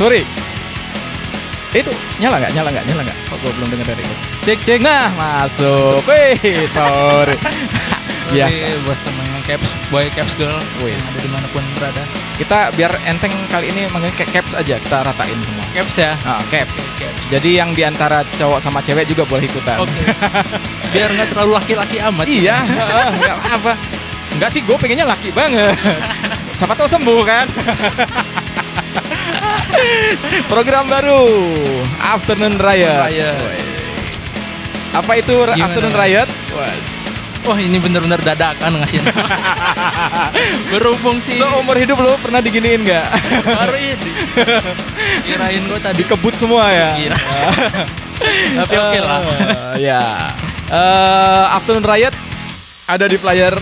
Sore. Eh, Itu nyala nggak? Nyala nggak? Nyala nggak? Kok gue belum dengar dari itu. Cek cek. Nah masuk. Wey, sorry. Biasa. Sorry buat semuanya caps boy caps girl Wih. yang ada di mana pun berada. Kita biar enteng kali ini manggil kayak caps aja. Kita ratain semua. Caps ya. Ah, caps. Caps. Jadi yang di antara cowok sama cewek juga boleh ikutan. Oke. Biar nggak terlalu laki-laki amat. Iya, nggak apa. Enggak sih, gue pengennya laki banget. Siapa tahu sembuh kan? Program baru Afternoon Riot. Riot. Apa itu Gimana? Afternoon Riot? Wah ini bener-bener dadakan ngasih. Berhubung sih. Seumur hidup lo pernah diginiin nggak? baru ini. Kirain gue tadi Dikebut semua ya. Iya. Tapi oke lah. Eh, ya. Eh, Afternoon Riot ada di player.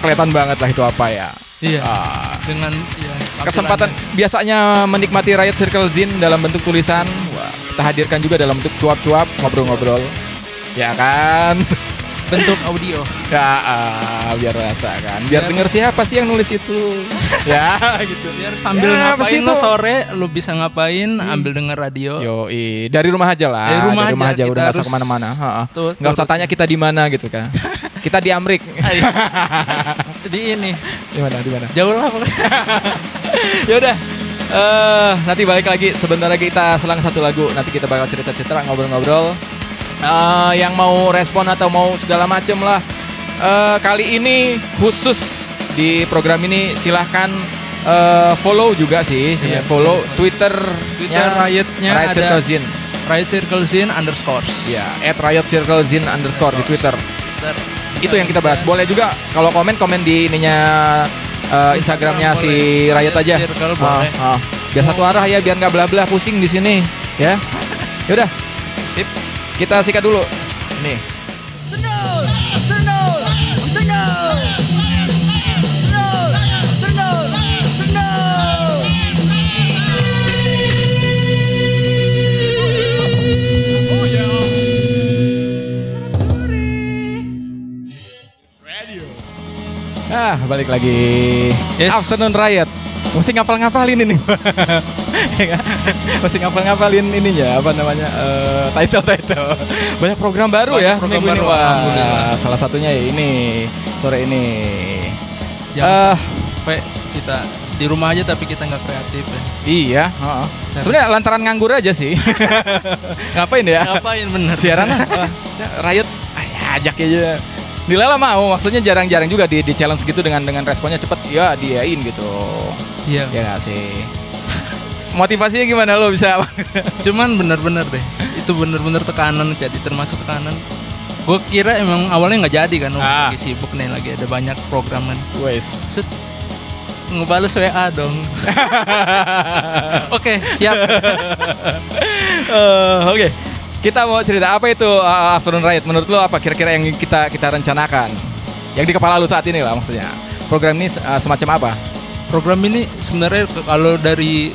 Kelihatan banget lah itu apa ya. Iya. Ah, Dengan ya, kesempatan biasanya menikmati Riot Circle Zin dalam bentuk tulisan. Wah, kita hadirkan juga dalam bentuk cuap-cuap ngobrol-ngobrol. Ya kan? Bentuk audio. ya ah, biar rasa kan. Biar Biar- denger siapa sih yang nulis itu. Ya gitu. Biar sambil sih ngapain lo sore, lo bisa ngapain ambil denger radio. yo dari rumah aja lah. Dari rumah aja, aja kita udah usah harus- ke mana-mana. Ha, ha. Tuh, nggak usah tanya kita di mana gitu kan. Kita di Amrik. Di ini. Di mana di mana? Jauh lah pokoknya. ya udah eh nanti balik lagi. Sebentar lagi kita selang satu lagu. Nanti kita bakal cerita cerita ngobrol-ngobrol. Eh yang mau respon atau mau segala macem lah. Eh kali ini khusus di program ini silahkan eh follow juga sih. Iya. follow Twitter Twitter Riotnya Riot ada Circle Zin. Riot Circle Zin underscore. ya at Riot Circle Zin underscore di Twitter. Twitter. itu yang kita bahas. Boleh juga kalau komen komen di ininya eh, Instagramnya si. Riot aja Circle boleh. ah. biar satu arah ya biar nggak belah belah pusing di sini ya yaudah Sip. kita sikat dulu nih! Ah balik lagi Yes. Afternoon Riot mesti ngapal-ngapalin ini Ya kan? mesti ngapal-ngapalin ininya apa namanya eh, title title banyak program baru Banyak ya program seminggu ini baru, wah salah satunya ya ini sore ini Jangan Ah. sampai kita di rumah aja tapi kita nggak kreatif ya. Iya, heeh. Serius. Sebenarnya lantaran nganggur aja sih. Ngapain ya? Ngapain bener? Siaran ya, Riot ah, ya, ajak aja. Dilela mau, maksudnya jarang-jarang juga di, di challenge gitu dengan dengan responnya cepet, ya diain gitu. Iya. Ya nggak sih. Motivasinya gimana lo bisa? Cuman bener-bener deh. Itu bener-bener tekanan jadi termasuk tekanan. Gue kira emang awalnya nggak jadi kan, Ah. lagi sibuk nih lagi ada banyak program kan. Wes. Set, ngebales WA dong. Oke, siap. Eh, Oke. Kita mau cerita apa itu uh, Afternoon Riot? Menurut lo apa kira-kira yang kita kita rencanakan? Yang di kepala lo saat ini lah maksudnya. Program ini uh, semacam apa? Program ini sebenarnya kalau dari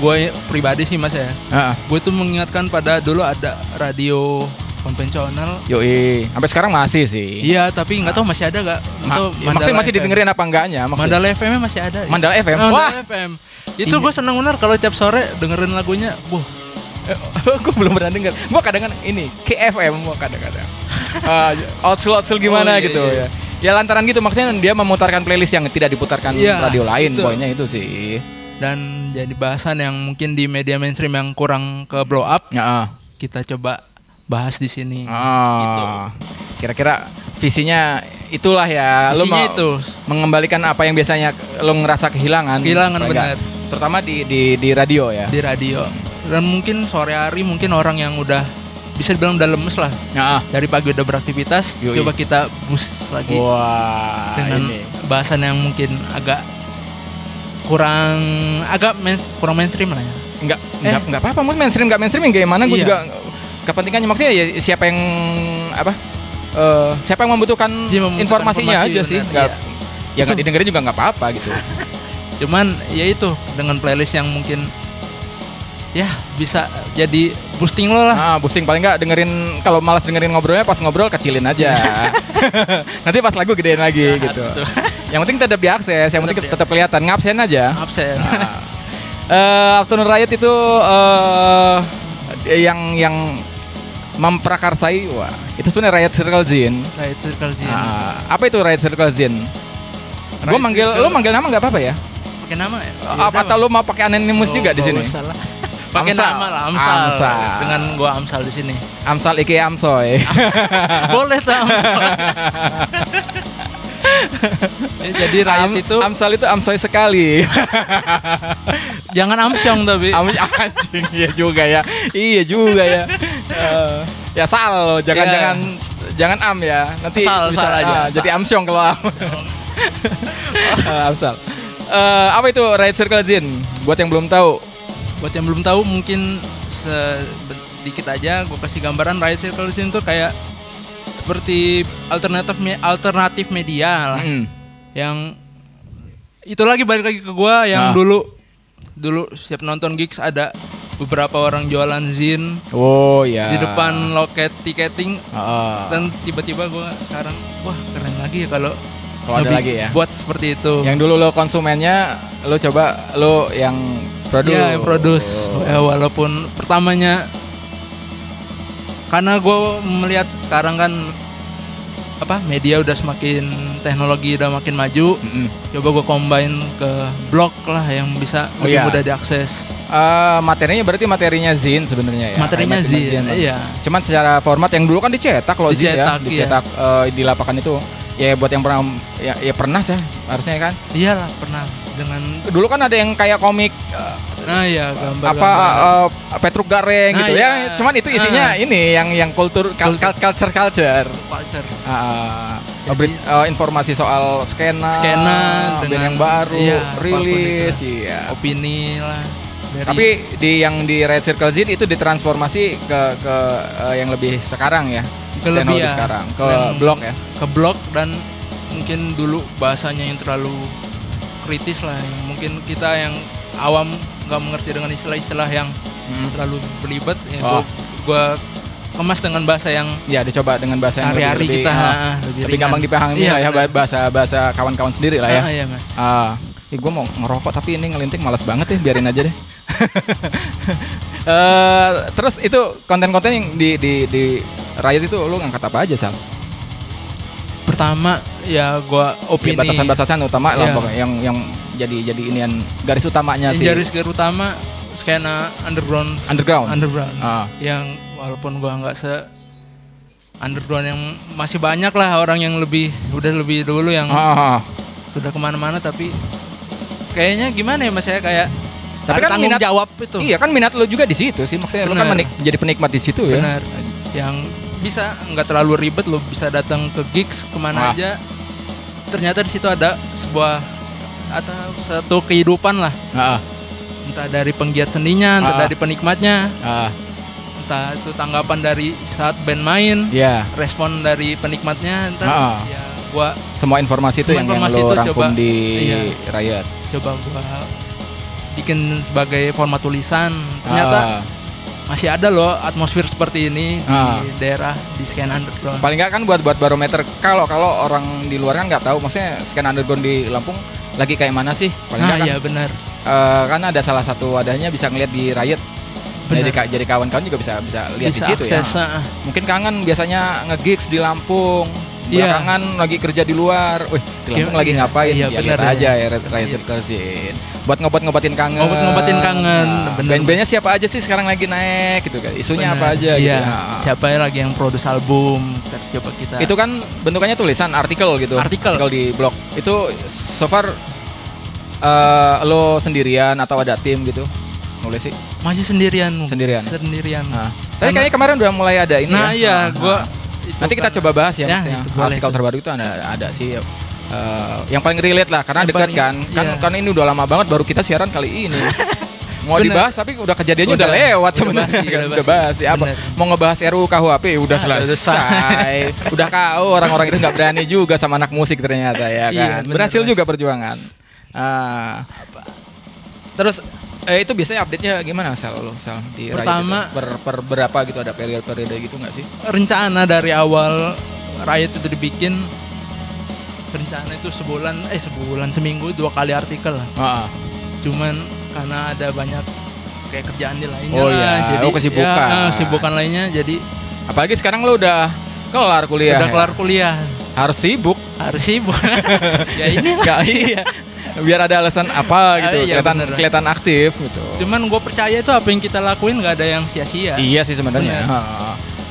gue pribadi sih mas ya, Heeh. gue tuh mengingatkan pada dulu ada radio konvensional. Yoi, sampai sekarang masih sih. Iya, tapi nggak tahu masih ada nggak? Ma- ya, maksudnya masih didengerin apa enggaknya? Maksudnya? Mandala FM masih ada. ya? Mandala FM? Mandala Wah. FM. Itu Iya. gue seneng bener kalau tiap sore dengerin lagunya. Buh, gue belum pernah denger. Gue kadang-kadang ini KFM gue kadang-kadang. uh, outsul outsul gimana Oh, iya, gitu iya. ya. Ya lantaran gitu maksudnya dia memutarkan playlist yang tidak diputarkan Iya, radio lain. itu. Poinnya itu sih. dan jadi bahasan yang mungkin di media mainstream yang kurang ke blow up, Ya. ah. kita coba bahas di sini. Ah. Kira-kira visinya itulah ya. Lu Isinya mau itu. mengembalikan apa yang biasanya lo ngerasa kehilangan. Kehilangan, benar. Terutama di di di radio ya. di radio. Dan mungkin sore hari mungkin orang yang udah bisa dibilang udah lemes lah Ya. dari pagi udah beraktivitas Yoi. coba kita boost lagi Wah. dengan ini. bahasan yang mungkin agak kurang agak main, kurang mainstream lah ya Enggak, enggak, enggak apa-apa. Mungkin mainstream enggak mainstream yang gimana gue Iya. juga kepentingannya maksudnya ya siapa yang apa? eh siapa yang membutuhkan informasinya informasi, aja sih. Enggak iya. ya enggak Itu- didengerin juga enggak apa-apa gitu. cuman ya itu dengan playlist yang mungkin ya bisa jadi boosting lo lah Ah, boosting paling enggak dengerin kalau malas dengerin ngobrolnya pas ngobrol kecilin aja. Nanti pas lagu gedein lagi Nah, gitu. itu. Yang penting tetap diakses, yang penting Tetap tetap kelihatan, ngabsen aja. absen Ah. Eh, Afternoon Riot itu eh yang yang memprakarsai wah itu sebenarnya Riot Circle Zin. Riot Circle Zin. Ah, apa itu Riot Circle Zin? Gue manggil Circle- lu manggil nama nggak apa-apa ya? Pakai nama ya? apa atau lu mau pakai anonymous juga di sini? Salah. Pakai nama lah, Amsal. Amsal. Dengan gua Amsal di sini. Amsal Ike Amsoy. Boleh tuh Amsal. Ya, Jadi Riot Am- itu Amsal itu Amsoy sekali. jangan Amsyong tapi. Am anjing iya juga ya. Iya juga ya. Eh, ya sal lo, jangan Iya. jangan jangan am ya. Nanti Sal, bisa sal aja, ah, sal. jadi amsyong kalau am. Eh, amsal. Eh, apa itu Riot Circle Zin? Buat yang belum tahu. Buat yang belum tahu mungkin sedikit aja gue kasih gambaran Riot Circle Zin tuh kayak seperti alternatif me- alternatif media lah Mm. yang itu lagi balik lagi ke gua yang Ah. dulu dulu setiap nonton gigs ada beberapa orang jualan zin Oh ya. di depan loket tiketing Heeh. dan tiba-tiba gua sekarang wah keren lagi ya kalau Kalau ada lagi ya. buat seperti itu Yang dulu lo konsumennya, lo coba lo yang produce. Iya, yang produce ya, walaupun pertamanya karena gue melihat sekarang kan apa media udah semakin teknologi udah makin maju Mm-mm. coba gue combine ke blog lah yang bisa Oh, lebih iya. mudah diakses Eh, materinya berarti materinya Zin sebenarnya ya. materinya Materinya zin Bang. iya Cuman secara format yang dulu kan dicetak loh Zin ya, Dicetak, iya. dicetak eh, di lapangan itu. Ya buat yang pernah ya, ya pernah sih harusnya kan. iyalah pernah dengan Dulu kan ada yang kayak komik eh, nah ya gambar apa eh, Petruk Gareng Nah, gitu iya. ya. Cuman itu isinya Ah. ini yang yang kultur kul- Kultur. culture culture. culture Ah, beri- eh, informasi soal skena, Skena dengan- yang baru, iya, rilis, iya. opini lah dari Tapi di yang di Red Circle Zin itu ditransformasi ke ke eh, yang lebih sekarang ya. Ke lebih ya. sekarang ke blog ya. ke blog dan mungkin dulu bahasanya yang terlalu kritis lah yang mungkin kita yang awam nggak mengerti dengan istilah-istilah yang terlalu berlibat ya Oh. gua, gua kemas dengan bahasa yang Ya dicoba dengan bahasa yang lebih, sehari-hari lebih, kita ah, lebih, ringan. gampang dipahami Iya, lah ya benar. bahasa bahasa kawan-kawan sendiri lah ya. Ah, iya mas Ah, ih gue mau ngerokok tapi ini ngelinting malas banget ya, biarin aja deh. Eh, terus itu konten-konten yang di di di Riot itu lu ngangkat apa aja sal? Pertama ya gua Ya, opini batasan-batasan utama lah Iya. yang yang jadi jadi inian garis utamanya yang sih. garis garis utama skena underground underground. underground Ah. yang walaupun gua nggak se underground yang masih banyak lah orang yang lebih udah lebih dulu yang Ah, ah, ah. sudah ke mana-mana tapi kayaknya gimana ya mas ya kayak Tapi ada kan tanggung minat- jawab itu Iya kan minat lu juga di situ sih maksudnya lu kan Benar. menik- jadi penikmat di situ ya. benar yang bisa nggak terlalu ribet lo bisa datang ke gigs ke mana aja ternyata di situ ada sebuah atau satu kehidupan lah Ah, entah dari penggiat seninya entah Ah. dari penikmatnya ah, entah itu tanggapan dari saat band main ya. respon dari penikmatnya entar Ah. ya gua Semua informasi itu Semua yang, informasi yang lo itu rangkum coba- di iya. Riot. coba gua bikin sebagai format tulisan ternyata Ah. Masih ada loh atmosfer seperti ini Ah. di daerah di scan underground. Paling nggak kan buat buat barometer. Kalau kalau orang di luar kan nggak tahu. Maksudnya scan underground di Lampung lagi kayak mana sih? Paling nah kan ya benar. eh, kan ada salah satu wadahnya bisa ngeliat di Riot. Benar. jadi ka- jadi kawan-kawan juga bisa bisa lihat bisa di situ akses ya ah. mungkin kangen biasanya nge-gigs di Lampung Iya. belakangan lagi kerja di luar wih Lampung Iya, lagi iya. ngapain Iya, ya benar, lihat aja ya Riot Riot Iya. Circle Scene buat ngobat-ngobatin kangen Ngobat-ngobatin kangen, Nah, bener. band-bandnya siapa aja sih sekarang lagi naik gitu kan isunya Benar. apa aja gitu iya Nah. siapa lagi yang produce album Ntar coba kita Itu kan bentukannya tulisan artikel gitu. Artikel. di blog. Itu so far eh, lo sendirian atau ada tim gitu nulis sih. masih sendirian Sendirian. sendirian Nah, tapi kayaknya kemarin udah mulai ada ini nah ya. iya Nah, gua nah. Itu Nanti kita kan- coba bahas ya, Ya, itu boleh artikel tuh. terbaru itu ada ada sih. eh, yang paling relate lah karena dekat kan. Kan iya. kan ini udah lama banget baru kita siaran kali ini. Mau Bener. dibahas tapi udah kejadiannya udah, Udah- lewat sebenarnya. udah udah bahas ya apa? Mau ngebahas RUU KUHP udah Ah, udah selesai. udah KO orang-orang itu nggak berani juga sama anak musik ternyata ya Iya, kan. bener, Berhasil Mas. juga perjuangan. Ah. Terus eh, itu biasanya update-nya gimana Sal lo Sal di Riot Pertama- itu? per, per berapa gitu ada periode-periode gitu nggak sih? rencana dari awal Riot itu dibikin rencana itu sebulan eh sebulan seminggu dua kali artikel lah Ah, cuman karena ada banyak kayak kerjaan di lainnya Oh iya, jadi oh, kesibukan. ya, eh, kesibukan lainnya jadi Apalagi sekarang lu udah kelar kuliah. udah ya? kelar kuliah Harus sibuk. harus sibuk ya ini Nggak, iya. Biar ada alasan apa gitu, Ah, iya, kelihatan bener. kelihatan aktif gitu. cuman gue percaya itu apa yang kita lakuin nggak ada yang sia-sia Iya sih sebenarnya.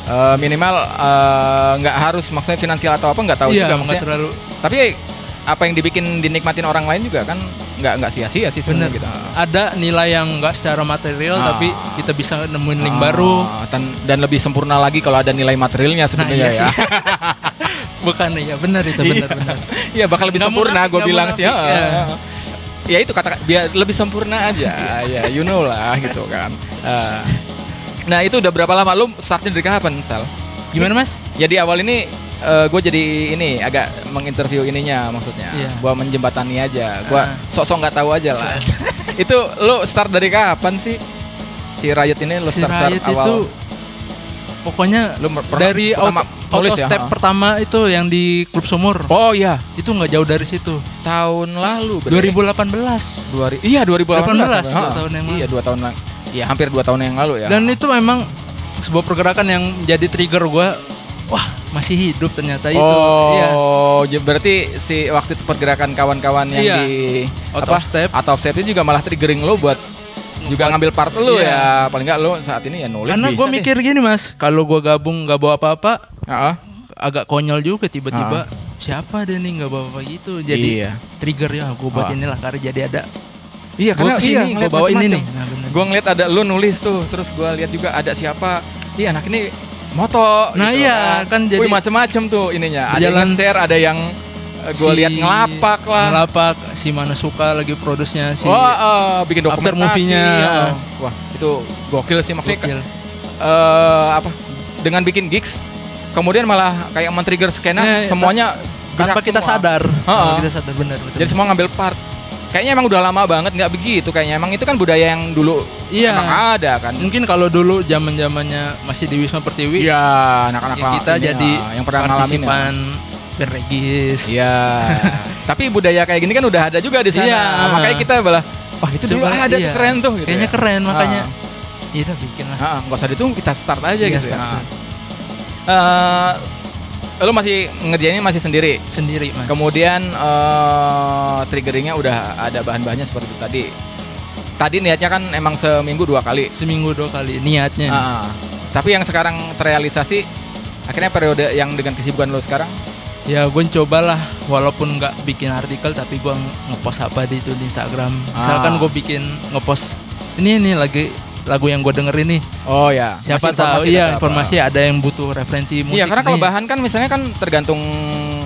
Eh, minimal eh, nggak harus maksudnya finansial atau apa nggak tahu iya juga maksudnya. terlalu Tapi apa yang dibikin dinikmatin orang lain juga kan nggak nggak sia-sia sih sebenarnya gitu. ada nilai yang nggak secara material Ah. tapi kita bisa nemuin link Ah, baru dan, dan lebih sempurna lagi kalau ada nilai materialnya sebenarnya iya ya. bukan ya benar itu Iya. benar benar Iya bakal lebih Nggak sempurna gue bilang sih. ya. Ya itu kata biar lebih sempurna aja ya you know lah gitu kan. Eh, nah itu udah berapa lama lu startnya dari kapan Sal? gimana mas Ya di awal ini gue jadi ini agak menginterview ininya maksudnya. Iya. Gua menjembatani aja. Gua Ah. sok-sok nggak tahu aja lah. itu lu start dari kapan sih? Si Riot ini lu si start, start Riot awal. itu pokoknya pernah dari pertama nulis auto ya? step Ha. pertama itu yang di klub sumur Oh iya, itu nggak jauh dari situ tahun lalu berarti. 2018 Dua iya 2018 18, sampai, dua tahun yang lalu. Iya dua tahun lalu. Iya hampir dua tahun yang lalu ya. dan itu memang sebuah pergerakan yang jadi trigger gua wah masih hidup ternyata itu iya Oh, ya berarti si waktu itu pergerakan kawan-kawan yang Iya. di Out apa of step. out of step itu juga malah triggering lo buat juga ngambil part lu Iya. ya. Paling nggak lo saat ini ya nulis karena gue deh. mikir gini mas kalau gua gabung nggak bawa apa-apa Heeh. agak konyol juga tiba-tiba siapa deh nih nggak bawa apa gitu jadi Iya. trigger ya gue buat Ah. inilah karena jadi ada Iya Gua karena ke sini, iya, gua ngeliat bawa ini nih. Nah. Gua ngeliat ada lu nulis tuh, terus gua lihat juga ada siapa. Iya anak ini moto. Nah, iya, kan jadi- Wih macem-macem tuh ininya. Ada Jalan yang share, ada yang eh, gua lihat ngelapak lah. ngelapak si mana suka lagi produsnya si Wah, eh, bikin After dokumentasi. movie-nya. ya. Wah, itu gokil sih maksudnya. Gokil. eh, apa? Dengan bikin gigs, kemudian malah kayak men-trigger skena Eh, semuanya tanpa kita semua. sadar Ha-ha. tanpa kita sadar benar betul Jadi semua ngambil part. Kayaknya emang udah lama banget nggak begitu kayaknya. Emang itu kan budaya yang dulu Iya. emang ada kan. mungkin kalau dulu zaman zamannya masih di Wisma Pertiwi Iya, anak-anak ya kita ini, jadi ya, yang pernah ngalamin ya. Band regis Iya. Tapi budaya kayak gini kan udah ada juga di sana. Iya. Makanya kita malah wah itu dulu Coba, ada tuh iya. keren tuh gitu. kayaknya ya. keren makanya Ah. iya udah bikin lah Heeh, nggak usah ditunggu kita start aja Iya, gitu ya. start. Eh, s- lu masih ngerjainnya masih sendiri. sendiri mas Kemudian eh triggeringnya udah ada bahan-bahannya seperti itu tadi. Tadi niatnya kan emang seminggu dua kali. seminggu dua kali niatnya Ah, tapi yang sekarang terrealisasi akhirnya periode yang dengan kesibukan lo sekarang ya gue cobalah walaupun nggak bikin artikel tapi gue ngepost apa di itu di Instagram. Misalkan Ah. gue bikin ngepost ini nih lagi lagu yang gue dengerin nih. Oh ya. Siapa tahu iya apa. informasi ada yang butuh referensi musik iya karena kalau bahan kan misalnya kan tergantung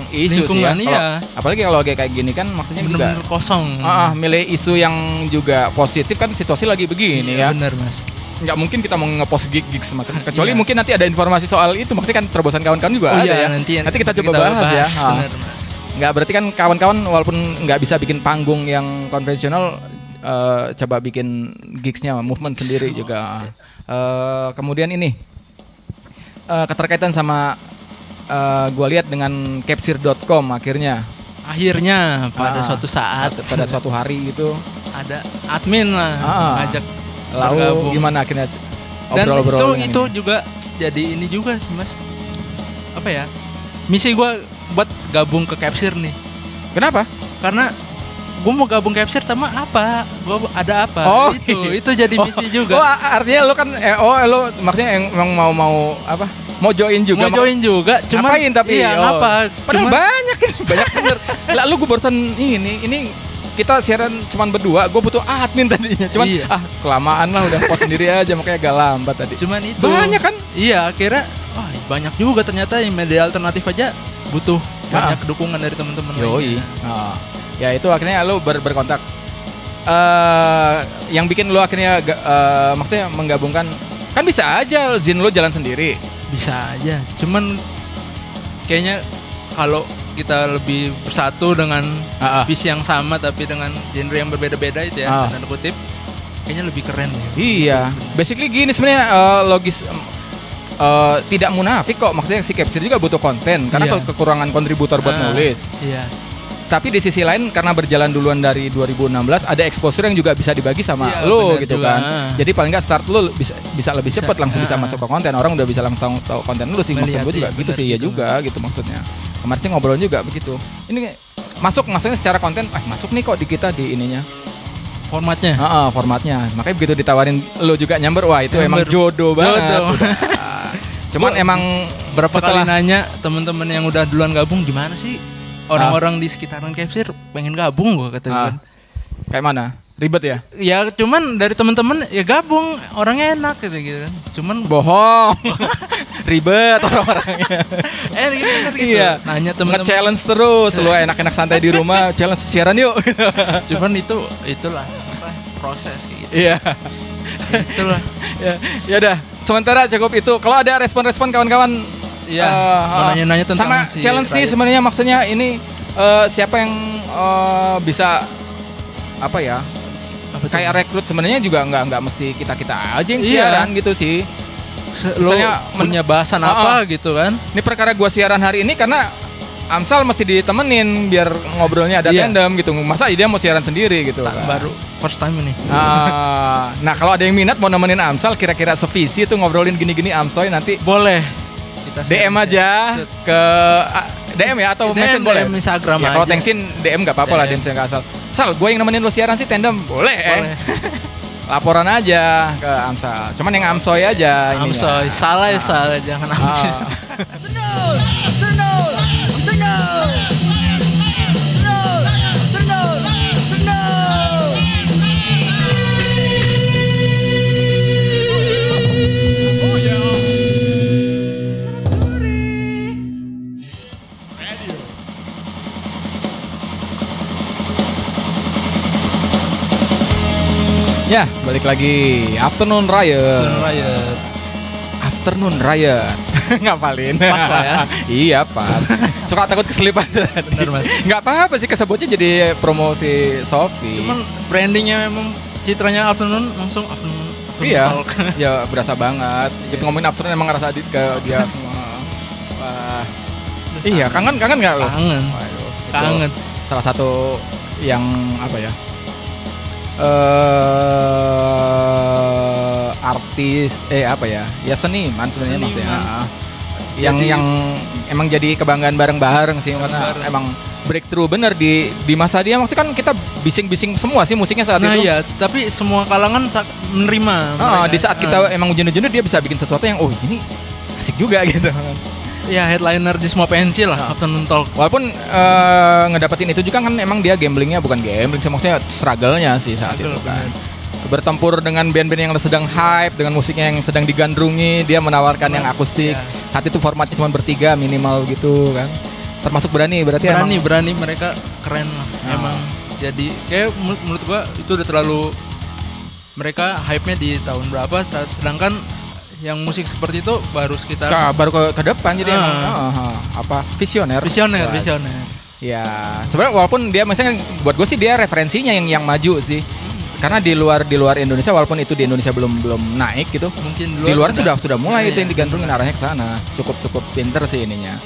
isu Lingkungan, sih ya. Iya. Kalau- apalagi kalau kayak kayak gini kan maksudnya juga bener-bener kosong. Ah, ah, milih isu yang juga positif kan situasi lagi begini Iya, ya. bener mas nggak mungkin kita mau ngepost gig gig semacam kecuali Iya. mungkin nanti ada informasi soal itu maksudnya kan terobosan kawan-kawan juga oh ada iya ya nanti Nanti kita coba bahas ya. Ah. bener mas nggak berarti kan kawan-kawan walaupun nggak bisa bikin panggung yang konvensional eh, coba bikin gigsnya movement sendiri juga Eh, kemudian ini eh, keterkaitan sama eh, gua lihat dengan capsir.com akhirnya akhirnya Ah. pada suatu saat pada suatu hari itu ada admin lah Ah. ngajak lalu Bergabung. gimana akhirnya? Dan obrol-obrol itu itu ini? juga jadi ini juga sih mas. Apa ya? Misi gue buat gabung ke Capsir nih. Kenapa? Karena gue mau gabung Capsir sama apa? Gue ada apa? Oh, itu itu jadi Oh, misi oh juga artinya lo kan eh, oh lo maksudnya yang emang mau mau apa? Mau join juga mau join juga cuma Ngapain tapi? iya Oh. ngapa? Padahal Cuman- banyak banyak bener. Lalu gue barusan ini ini kita siaran cuman berdua, gue butuh admin tadinya. Cuman Iya. ah kelamaan lah udah post sendiri aja makanya agak lambat tadi. cuman itu Banyak kan? iya akhirnya wah banyak juga ternyata yang media alternatif aja butuh Ah. banyak dukungan dari teman-teman Yoi. lainnya. Ah. ya itu akhirnya lo ber berkontak. eh yang bikin lo akhirnya eh, maksudnya menggabungkan kan bisa aja Zin lo jalan sendiri. bisa aja cuman kayaknya kalau kita lebih bersatu dengan ah. visi yang sama tapi dengan genre yang berbeda-beda itu ya tanda kutip kayaknya lebih keren ya Iya, basically gini sebenarnya eh, logis eh, tidak munafik kok maksudnya si Capsir juga butuh konten karena Iya. ke- kekurangan kontributor buat Ah. nulis. iya tapi di sisi lain karena berjalan duluan dari 2016 ada exposure yang juga bisa dibagi sama Iya, lo gitu juga. kan. Jadi paling nggak start lo bisa bisa lebih Bisa. cepet langsung bisa Ah. masuk ke konten. Orang udah bisa langsung tahu, konten lu sih maksud gue juga iya, gitu sih ya gitu. juga gitu maksudnya. Kemarin sih ngobrol juga begitu. Ini masuk maksudnya secara konten, ah masuk nih kok di kita di ininya. Formatnya. Heeh, formatnya. Makanya begitu ditawarin lo juga nyamber, wah itu emang Nyamber. jodoh banget. Jodoh. Cuman emang Berapa setelah- kali nanya teman-teman yang udah duluan gabung gimana sih orang-orang di sekitaran Capsir pengen gabung gua kata gua. kayak mana? Ribet ya? Ya cuman dari teman-teman ya gabung orangnya enak gitu gitu kan. Cuman Bohong. Ribet orang-orangnya. eh gitu, gitu. Iya. Nanya teman-teman. Nge-challenge terus, lu enak-enak santai di rumah, challenge siaran yuk. Cuman itu itulah apa, proses kayak gitu. Iya. Itulah. ya, ya udah. Sementara cukup itu. Kalau ada respon-respon kawan-kawan Iya, mau eh, nanya-nanya tentang sama si challenge sih sebenarnya maksudnya ini eh, siapa yang eh, bisa apa ya? Apa? Kayak rekrut sebenarnya juga nggak nggak mesti kita kita aja yang Iya. siaran gitu sih. Se- lo misalnya punya bahasan Ah, apa ah. gitu kan? Ini perkara gua siaran hari ini karena Amsal mesti ditemenin biar ngobrolnya ada Iya. tandem gitu. Masa dia mau siaran sendiri gitu. Tak, kan. baru first time ini. Ah, nah kalau ada yang minat mau nemenin Amsal kira-kira sevisi tuh ngobrolin gini-gini Amsoy nanti Boleh. Kita DM aja Set. ke DM ya atau DM, mention boleh? DM Instagram ya, kalau thanksin DM nggak apa-apa lah DM. Saya nggak asal. Sal, gue yang nemenin lo siaran sih tandem boleh. eh. Boleh. Laporan aja ke Amsal. Cuman yang Amsoy aja. ininya. Amsoy, salah ya Ah. salah, jangan Amsoy. Ah. Ya, balik lagi Afternoon Riot. Afternoon Riot. Afternoon Riot. Ngapalin. Pas lah ya. iya, pas. Suka takut keselip aja. Bener, Mas. Nggak apa-apa sih kesebutnya jadi promosi Sofi. Cuman brandingnya memang citranya afternoon langsung afternoon. afternoon Iya. talk. ya berasa banget. Gitu ngomongin afternoon emang ngerasa adit ke dia semua. Wah. Iya, kangen kangen nggak lo? Kangen. Waduh, Kangen. Salah satu yang apa ya? Eh artis eh apa ya? Ya seniman sebenarnya maksudnya. Ah. Yang Jadi- yang emang jadi kebanggaan bareng-bareng sih karena emang breakthrough bener di di masa dia maksudnya kan kita bising-bising semua sih musiknya saat Nah itu. iya, tapi semua kalangan menerima. Ah, mereka. di saat kita emang ujenuh-jenuh dia bisa bikin sesuatu yang oh ini asik juga gitu. Ya headliner di semua pensi lah Ah. afternoon talk. Walaupun eh, ngedapetin itu juga kan emang dia gamblingnya bukan gambling sih maksudnya struggle-nya sih saat Struggle, itu kan. Bertempur dengan band-band yang sedang hype, dengan musiknya yang sedang digandrungi, dia menawarkan yang akustik. Iya. Saat itu formatnya cuma bertiga minimal gitu kan. Termasuk berani berarti berani emang- berani mereka keren lah Ah. emang jadi kayak menurut, gua itu udah terlalu mereka hype-nya di tahun berapa sedang- sedangkan yang musik seperti itu baru sekitar Ka- baru ke, ke depan jadi Ah. emang ah, ah, apa visioner. visioner Wah, visioner Ya, sebenarnya walaupun dia misalnya buat gue sih dia referensinya yang yang maju sih. Karena di luar di luar Indonesia walaupun itu di Indonesia belum belum naik gitu. mungkin di luar udah- sudah sudah mulai Iya, itu yang iya. digandrungin arahnya ke sana. Cukup cukup pinter sih ininya.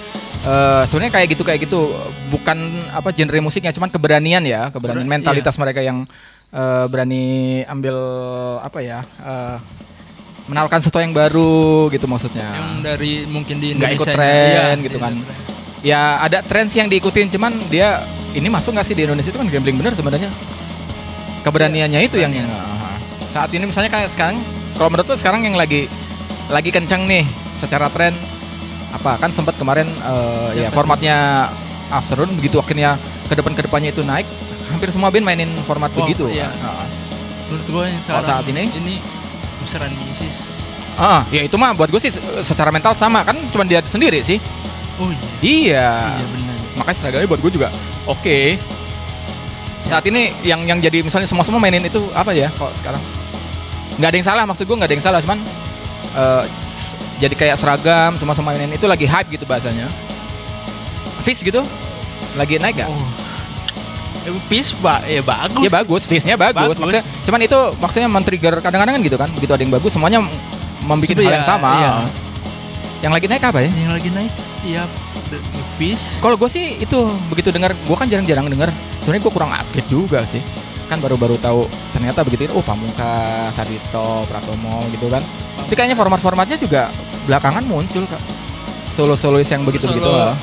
Eh sebenarnya kayak gitu kayak gitu bukan apa genre musiknya cuman keberanian ya, keberanian Ber- mentalitas mereka yang eh, berani ambil apa ya? eh, menawarkan sesuatu yang baru gitu maksudnya. yang dari mungkin di Nggak ikut Indonesia tren gitu kan. ya ada tren sih yang diikutin cuman dia ini masuk nggak sih di Indonesia itu kan gambling bener sebenarnya keberaniannya itu yang. Ah, saat ini misalnya kayak sekarang kalau menurut tuh sekarang yang lagi lagi kencang nih secara tren apa kan sempat kemarin eh, ya Yang formatnya afternoon begitu akhirnya ke depan ke depannya itu naik hampir semua band mainin format Oh, begitu iya. kan. Menurut gua yang sekarang saat ini? ini And Mrs. Ah, ya itu mah buat gue sih se- secara mental sama kan cuma dia sendiri sih. Oh iya. Iya. Iya benar. Makanya struggle buat gue juga. Oke. Saat ini yang yang jadi misalnya semua semua mainin itu apa ya kok sekarang? Nggak ada yang salah maksud gue nggak ada yang salah cuman eh, s- jadi kayak seragam semua semua mainin itu lagi hype gitu bahasanya. Fish gitu? Lagi naik gak? oh Peace ba ya bagus Ya bagus, Fishnya bagus. Bagus. Maksudnya, cuman itu maksudnya men-trigger kadang-kadang kan gitu kan. Begitu ada yang bagus, semuanya membuat hal yang sama. iya. Yang lagi naik apa ya? yang lagi naik tiap Hafiz. Kalau gue sih itu begitu dengar, gue kan jarang-jarang dengar. Sebenarnya gue kurang update juga sih. Kan baru-baru tahu ternyata begitu. Oh Pamungkas, Sarito, Pratomo gitu kan. Tapi kayaknya format-formatnya juga belakangan muncul kak. Solo-solois yang begitu-begitu Solo.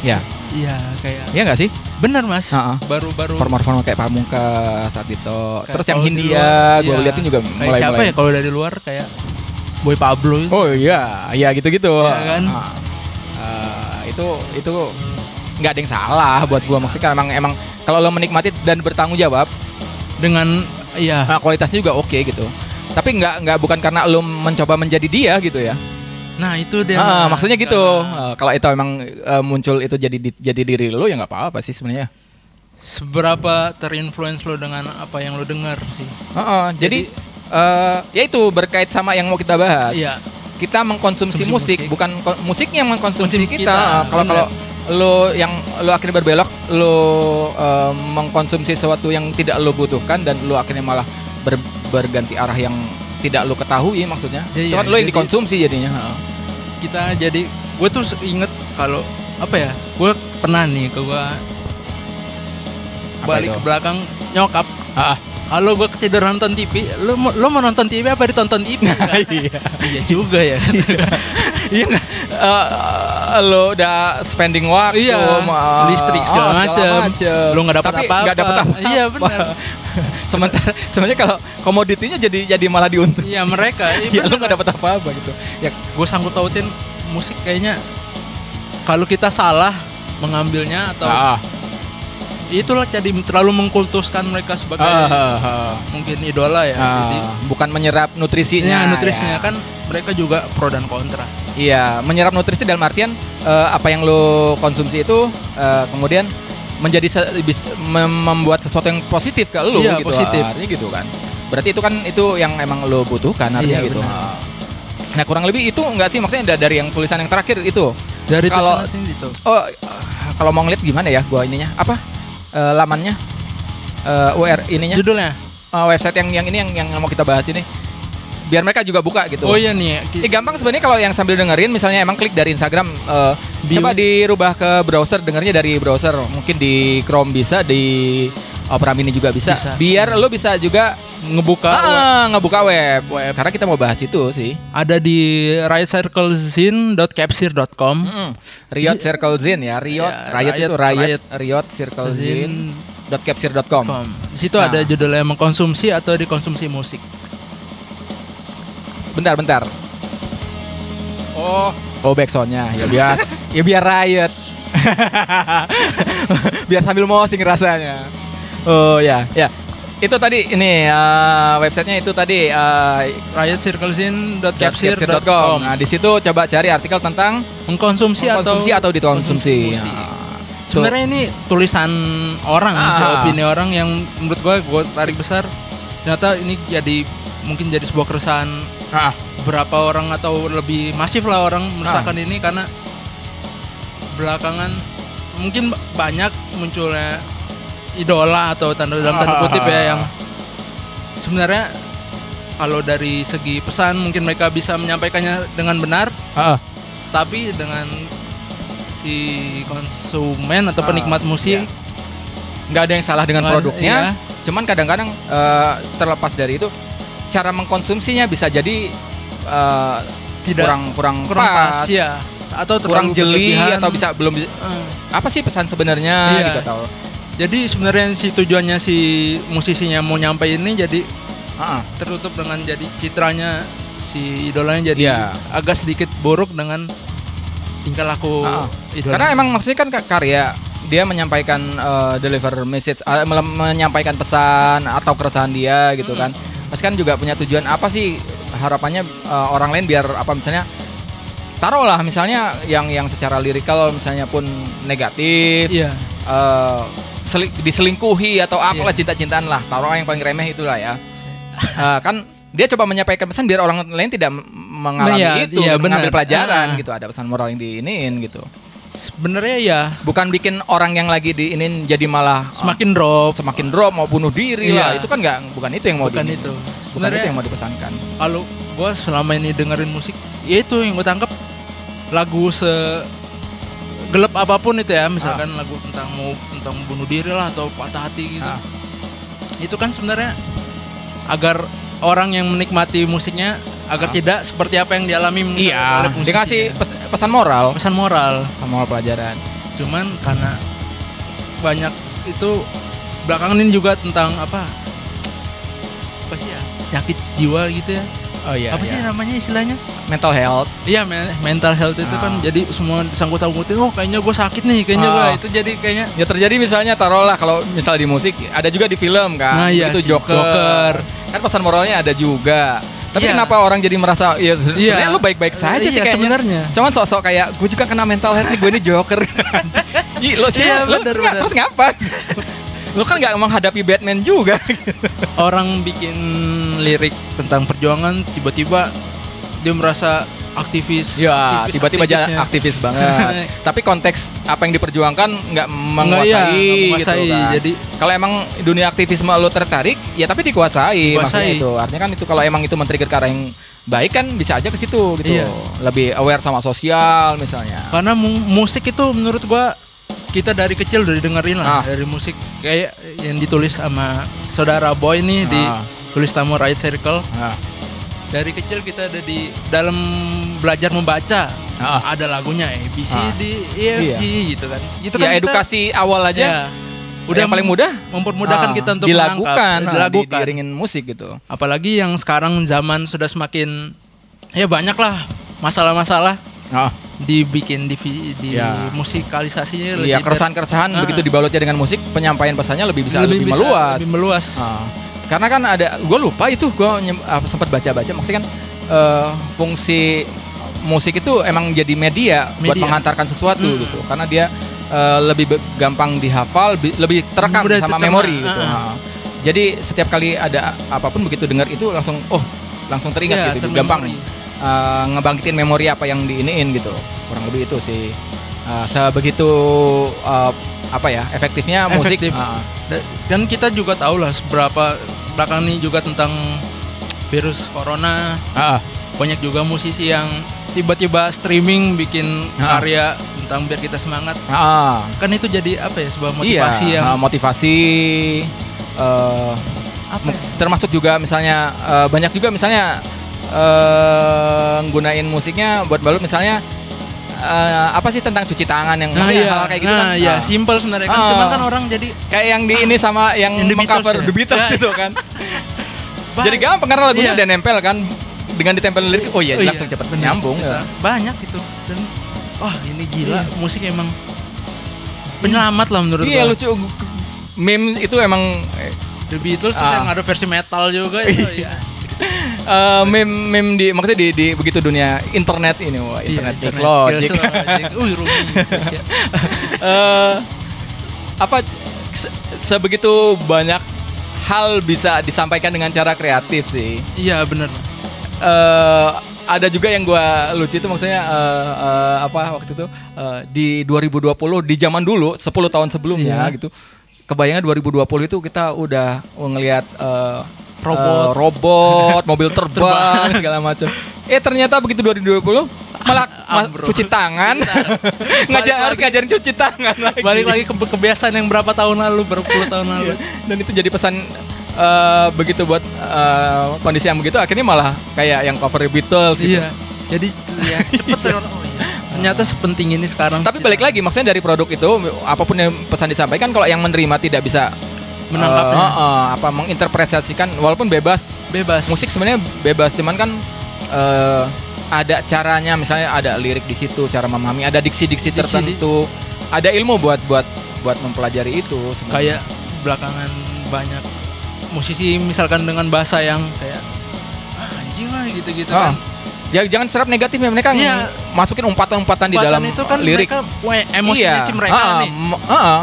Ya, Iya kayak. iya nggak sih? Bener mas. Baru-baru. Format-format kayak Pamungkas, Sarito. Kayak Terus yang Hindia, gue iya. liatin juga Kayak mulai siapa ya kalau dari luar kayak Boy Pablo itu. Oh iya, iya gitu-gitu. Iya kan? Ah, itu itu nggak ada yang salah buat gua maksudnya emang emang kalau lo menikmati dan bertanggung jawab, Dengan iya. nah, kualitasnya juga oke gitu. Tapi nggak nggak bukan karena lo mencoba menjadi dia gitu ya. Nah itu dia. Ah, maksudnya gitu. Karena Ah, kalau itu emang eh, muncul itu jadi di- jadi diri lo ya nggak apa-apa sih sebenarnya. Seberapa terinfluence lo dengan apa yang lo dengar sih? Ah, ah, jadi eh, ya itu berkait sama yang mau kita bahas. Iya. kita mengkonsumsi Konsumsi musik, musik. bukan musiknya yang mengkonsumsi Konsumsi kita. kita, Kalau kalau lo yang lo akhirnya berbelok, lo eh, mengkonsumsi sesuatu yang tidak lo butuhkan dan lo akhirnya malah ber- berganti arah yang tidak lo ketahui maksudnya. Ya, iya, kan lo yang jadi- dikonsumsi jadinya. Kita jadi gue tuh inget kalau apa ya? Gue pernah nih ke gue balik itu? ke belakang nyokap. Ah. Kalau gue ketiduran nonton TV, lo lo mau nonton TV apa ditonton TV? iya. iya juga ya. Iya nggak? Eh, eh, lo udah spending waktu, Iya, listrik segala macem. macem. Lo nggak dapat apa-apa. Iya, benar. Sementara sebenarnya kalau komoditinya jadi jadi malah diuntung. Iya mereka. Ya lo nggak dapat apa-apa gitu. Ya Gue sangkut pautin musik kayaknya kalau kita salah mengambilnya atau ah, itulah jadi terlalu mengkultuskan mereka sebagai ah, ah, ah. mungkin idola ya. Ah, Jadi bukan menyerap nutrisinya. Iya, nutrisinya ya. kan mereka juga pro dan kontra. Iya, menyerap nutrisi dalam artian eh, apa yang lo konsumsi itu eh, kemudian menjadi se- membuat sesuatu yang positif ke lo Iya, gitu. positif. Artinya gitu kan. Berarti itu kan itu yang emang lo butuhkan artinya Iya, gitu. benar. Nah, kurang lebih itu enggak sih maksudnya da- dari yang tulisan yang terakhir itu. Dari Kalau- itu. Oh, kalau mau ngeliat gimana ya gua ininya? Apa? Eh, lamannya? Eh, UR ininya? Judulnya. Eh, website yang yang ini yang yang mau kita bahas ini. Biar mereka juga buka gitu. Oh iya nih. Eh, gampang sebenarnya kalau yang sambil dengerin misalnya emang klik dari Instagram eh, Di- coba dirubah ke browser dengernya dari browser mungkin di Chrome bisa di Opera Mini juga bisa, Bisa. biar lo bisa juga ngebuka ah, ngebuka web. karena kita mau bahas itu sih ada di rightcirclezine.capsir.com Mm-mm. Riot Circle Zine ya Riot Ya, Riot, itu Riot- Riot Riot. Riot Circle Zine Zine. .capsir.com Com. Di situ Nah. ada judulnya mengkonsumsi atau dikonsumsi musik. Bentar bentar oh oh backsoundnya ya biar ya biar Riot biar sambil mosing rasanya oh ya ya itu tadi ini eh, websitenya itu tadi eh, rightcirclezine.capsir.com. capsir.com. Nah, di situ coba cari artikel tentang Mengkonsumsi, konsumsi atau dikonsumsi. konsumsi. Nah, Sebenarnya ini tulisan orang, Ah. sih, opini orang yang menurut gue gue tarik besar. Ternyata ini jadi mungkin jadi sebuah keresahan ah, berapa orang atau lebih masif lah orang merasakan Ah. ini karena belakangan mungkin ba- banyak munculnya idola atau tanda dalam tanda kutip Ah. ya yang sebenarnya kalau dari segi pesan mungkin mereka bisa menyampaikannya dengan benar ah, tapi dengan si konsumen atau Ah, penikmat musik iya. nggak ada yang salah dengan produknya. iya. Cuman kadang-kadang eh, terlepas dari itu cara mengkonsumsinya bisa jadi eh, tidak kurang kurang, kurang pas, pas, ya atau kurang jeli berlebihan. atau bisa belum Eh. apa sih pesan sebenarnya Iya. gitu atau Jadi sebenarnya si tujuannya si musisinya mau nyampe ini jadi ah. tertutup dengan jadi citranya si idolanya jadi Iya. agak sedikit buruk dengan tingkah laku idola. Karena emang maksudnya kan ka- karya dia menyampaikan eh, deliver message, mele- menyampaikan pesan atau keresahan dia gitu kan. Pasti kan juga punya tujuan apa sih harapannya eh, orang lain biar apa misalnya taruhlah misalnya yang yang secara lirikal misalnya pun negatif, iya, eh, seli- diselingkuhi atau apalah Iya. cinta-cintaan lah, taruh yang paling remeh itulah ya. Eh, kan dia coba menyampaikan pesan biar orang lain tidak mengalami Iya, itu, iya, mengambil pelajaran Ah. gitu, ada pesan moral yang diinin gitu. Sebenarnya ya Bukan bikin orang yang lagi diinin jadi malah semakin drop. semakin drop mau bunuh diri lah. Iya. Itu kan nggak bukan itu yang mau Bukan diinin. itu. Bukan itu Sebenarnya yang mau dipesankan. kalau gue selama ini dengerin musik, ya itu yang gue tangkap lagu se segelap apa pun itu ya misalkan Ah. lagu tentang mau tentang bunuh diri lah atau patah hati gitu Ah. itu kan sebenarnya agar orang yang menikmati musiknya agar Ah. tidak seperti apa yang dialami Iya, oleh musisinya. dikasih pes- pesan moral, pesan moral pesan moral pelajaran. cuman karena banyak itu belakangan ini juga tentang apa apa sih ya sakit jiwa gitu ya Oh iya. apa sih iya. namanya istilahnya Mental health. iya men- mental health itu Ah. kan jadi semua disangkut-sangkutin oh kayaknya gue sakit nih kayaknya Ah. gua itu jadi kayaknya Ya terjadi misalnya taruhlah kalau misal di musik ada juga di film kan. Nah, iya itu sih, Joker. Joker. Kan pesan moralnya ada juga. Tapi Iya. kenapa orang jadi merasa ya Iya. sebenarnya lu baik-baik saja sih Iya, kayaknya. sebenarnya. Cuman sok-sok kayak gue juga kena mental health nih gue ini Joker. Ih, lo sih Iya, lo bener, nggak- bener. terus ngapa? lu kan nggak menghadapi Batman juga. orang bikin lirik tentang perjuangan tiba-tiba dia merasa aktivis Ya, tiba-tiba aja aktivis banget. Tapi konteks apa yang diperjuangkan nggak Enggak, iya, menguasai, nggak menguasai. gitu kan. Jadi kalau emang dunia aktivisme lo tertarik, ya tapi dikuasai, Dikuasai. maksudnya itu. Artinya kan itu kalau emang itu men-trigger ke arah yang baik kan bisa aja ke situ gitu. Iya. Lebih aware sama sosial misalnya. karena mu- musik itu menurut gua kita dari kecil udah dengerin lah Ah. dari musik kayak yang ditulis sama saudara boy nih di Ah. tulis tamu right circle Nah, dari kecil kita ada di dalam belajar membaca Ah. ada lagunya ABC Ah. di EFG gitu kan itu ya kan kita- edukasi awal aja. ya, Udah yang paling mudah mempermudahkan ah, kita untuk dilakukan, menangkap, ah, dilakukan. di- diiringin musik gitu. apalagi yang sekarang zaman sudah semakin ya banyak lah masalah-masalah Ah, dibikin di, di Ya. musikalisasinya iya lebih keresahan-keresahan Ah. begitu dibalutnya dengan musik, penyampaian pesannya lebih bisa lebih, lebih, bisa- meluas. lebih meluas Ah. Karena kan ada, gue lupa itu gue sempat baca-baca. Maksudnya kan eh, fungsi musik itu emang jadi media, buat Media. menghantarkan sesuatu Mm. gitu. Karena dia eh, lebih gampang dihafal, bi- lebih terekam Mudah sama memori gitu. Ah, ah. Ah. Jadi setiap kali ada apa pun begitu dengar itu langsung, oh langsung teringat Iya, gitu, gampang eh, ngebangkitin memori apa yang diiniin gitu. Kurang lebih itu sih. Eh, sebegitu eh, apa ya efektifnya musik. Efektif. Da- dan kita juga tahu lah seberapa belakang ini juga tentang virus corona ah. banyak juga musisi yang tiba-tiba streaming bikin Ah. karya tentang biar kita semangat ah. kan itu jadi apa ya sebuah motivasi iya, yang uh, motivasi uh, apa ya? termasuk juga misalnya uh, banyak juga misalnya uh, nggunain musiknya buat balut misalnya uh, apa sih tentang cuci tangan yang Nah, iya, hal kayak gitu nah, kan iya, Ah. simple sebenarnya kan. Ah. Cuman kan orang jadi kayak yang di ini sama yang, Yang The mengcover Beatles ya? The Beatles Ya, itu kan Ba- jadi gampang karena lagunya Iya. udah nempel kan dengan ditempel lirik oh iya Oh, langsung cepet bener. nyambung Gitu. ya. Banyak itu. Dan wah, ini gila Iya. musik emang penyelamat lah menurut iya gua. lucu meme itu emang eh, The Beatles Ah. yang ada versi metal juga itu ya. eh, meme meme di maksudnya di, di begitu dunia internet ini wah internet, Iya, Geeks Logic. Rugi. ya. eh apa se- sebegitu banyak hal bisa disampaikan dengan cara kreatif sih. Iya, bener. Eh ada juga yang gua lucu itu maksudnya eh, eh, apa waktu itu eh, di 2020 di zaman dulu 10 tahun sebelumnya Iya. gitu. Kebayangnya 2020 itu kita udah ngelihat eh, Robot. eh, robot, mobil terbang segala macam. Eh ternyata begitu 2020 malah ma- cuci tangan. Ngajar harus ngajarin cuci tangan lagi. Balik lagi ke kebiasaan yang berapa tahun lalu, berapa puluh tahun lalu. Iya. Dan itu jadi pesan eh, begitu buat eh, kondisi yang begitu akhirnya malah kayak yang cover Beatles gitu. Iya. Jadi ya cepet ya. Oh, iya. Ternyata sepenting ini sekarang. Tapi balik lagi maksudnya dari produk itu apa pun yang pesan disampaikan kalau yang menerima tidak bisa Menangkapnya. eh, eh, apa menginterpretasikan walaupun bebas bebas. musik sebenarnya bebas cuman kan eh, ada caranya misalnya ada lirik di situ cara memahami ada diksi-diksi Diksi- tertentu ada ilmu buat buat buat mempelajari itu sebenarnya. kayak belakangan banyak musisi misalkan dengan bahasa yang kayak "Ah, anjing lah gitu-gitu Ah. kan. ya jangan serap negatif ya mereka Iya. masukin umpatan-umpatan di dalam itu kan lirik mereka emosinya Iya. si mereka Ah, nih. ah,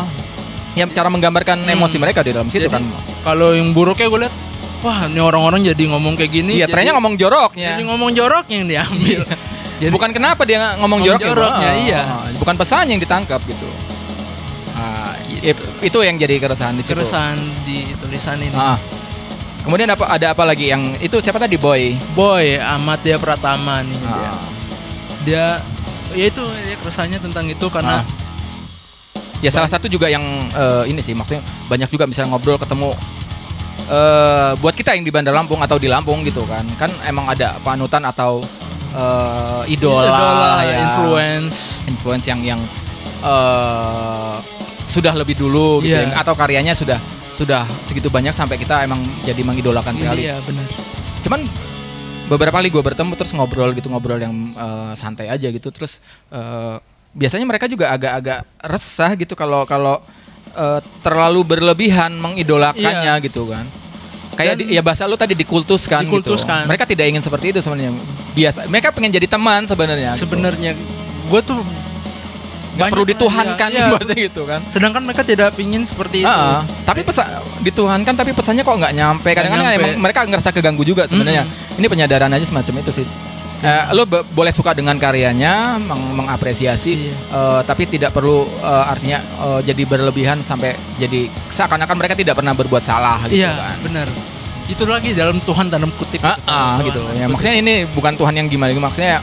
ya cara menggambarkan Hmm. emosi mereka di dalam situ Jadi, kan Kalau yang buruknya gue liat, wah ini orang-orang jadi ngomong kayak gini. iya trennya ngomong joroknya Jadi ngomong jorok yang diambil. Jadi- bukan kenapa dia ngomong Ngomong joroknya joroknya, ah, iya. bukan pesannya yang ditangkap gitu Ah, i- itu yang jadi keresahan di situ keresahan di tulisan ini. Ah. kemudian apa ada apa lagi yang itu siapa tadi boy Boy Amat dia Pratama nih dia. Ah. Dia ya itu dia keresahannya tentang itu karena Ah. Ya salah satu juga yang eh, ini sih maksudnya banyak juga misalnya ngobrol ketemu eh buat kita yang di Bandar Lampung atau di Lampung gitu kan. Kan emang ada panutan atau eh, idola, ya, influence. influence yang yang eh sudah lebih dulu gitu Iya. yang- atau karyanya sudah sudah segitu banyak sampai kita emang jadi mengidolakan sekali. Iya, benar. Cuman beberapa kali gue bertemu terus ngobrol gitu ngobrol yang eh, santai aja gitu terus eh, biasanya mereka juga agak-agak resah gitu kalau kalau eh, terlalu berlebihan mengidolakannya gitu kan. Kayak Dan- di- ya bahasa lu tadi dikultuskan, Dikultuskan. gitu. Mereka tidak ingin seperti itu sebenarnya. Biasa mereka pengen jadi teman sebenarnya. gitu. Sebenarnya gue tuh Nggak perlu dituhankan iya, iya. bahasa gitu kan. Sedangkan mereka tidak ingin seperti itu. Ah, tapi pesan dituhankan tapi pesannya kok nggak nyampe. Kadang-kadang emang mereka ngerasa keganggu juga sebenarnya. Ini penyadaran aja semacam itu sih. Eh, lo boleh suka dengan karyanya, meng- mengapresiasi, Iya. eh, tapi tidak perlu eh, artinya eh, jadi berlebihan sampai jadi seakan-akan mereka tidak pernah berbuat salah gitu Iya, kan. benar. Itu lagi dalam Tuhan tanda kutip. Ah, ah, Tuhan gitu. Ya, kutip. maksudnya ini bukan Tuhan yang gimana, maksudnya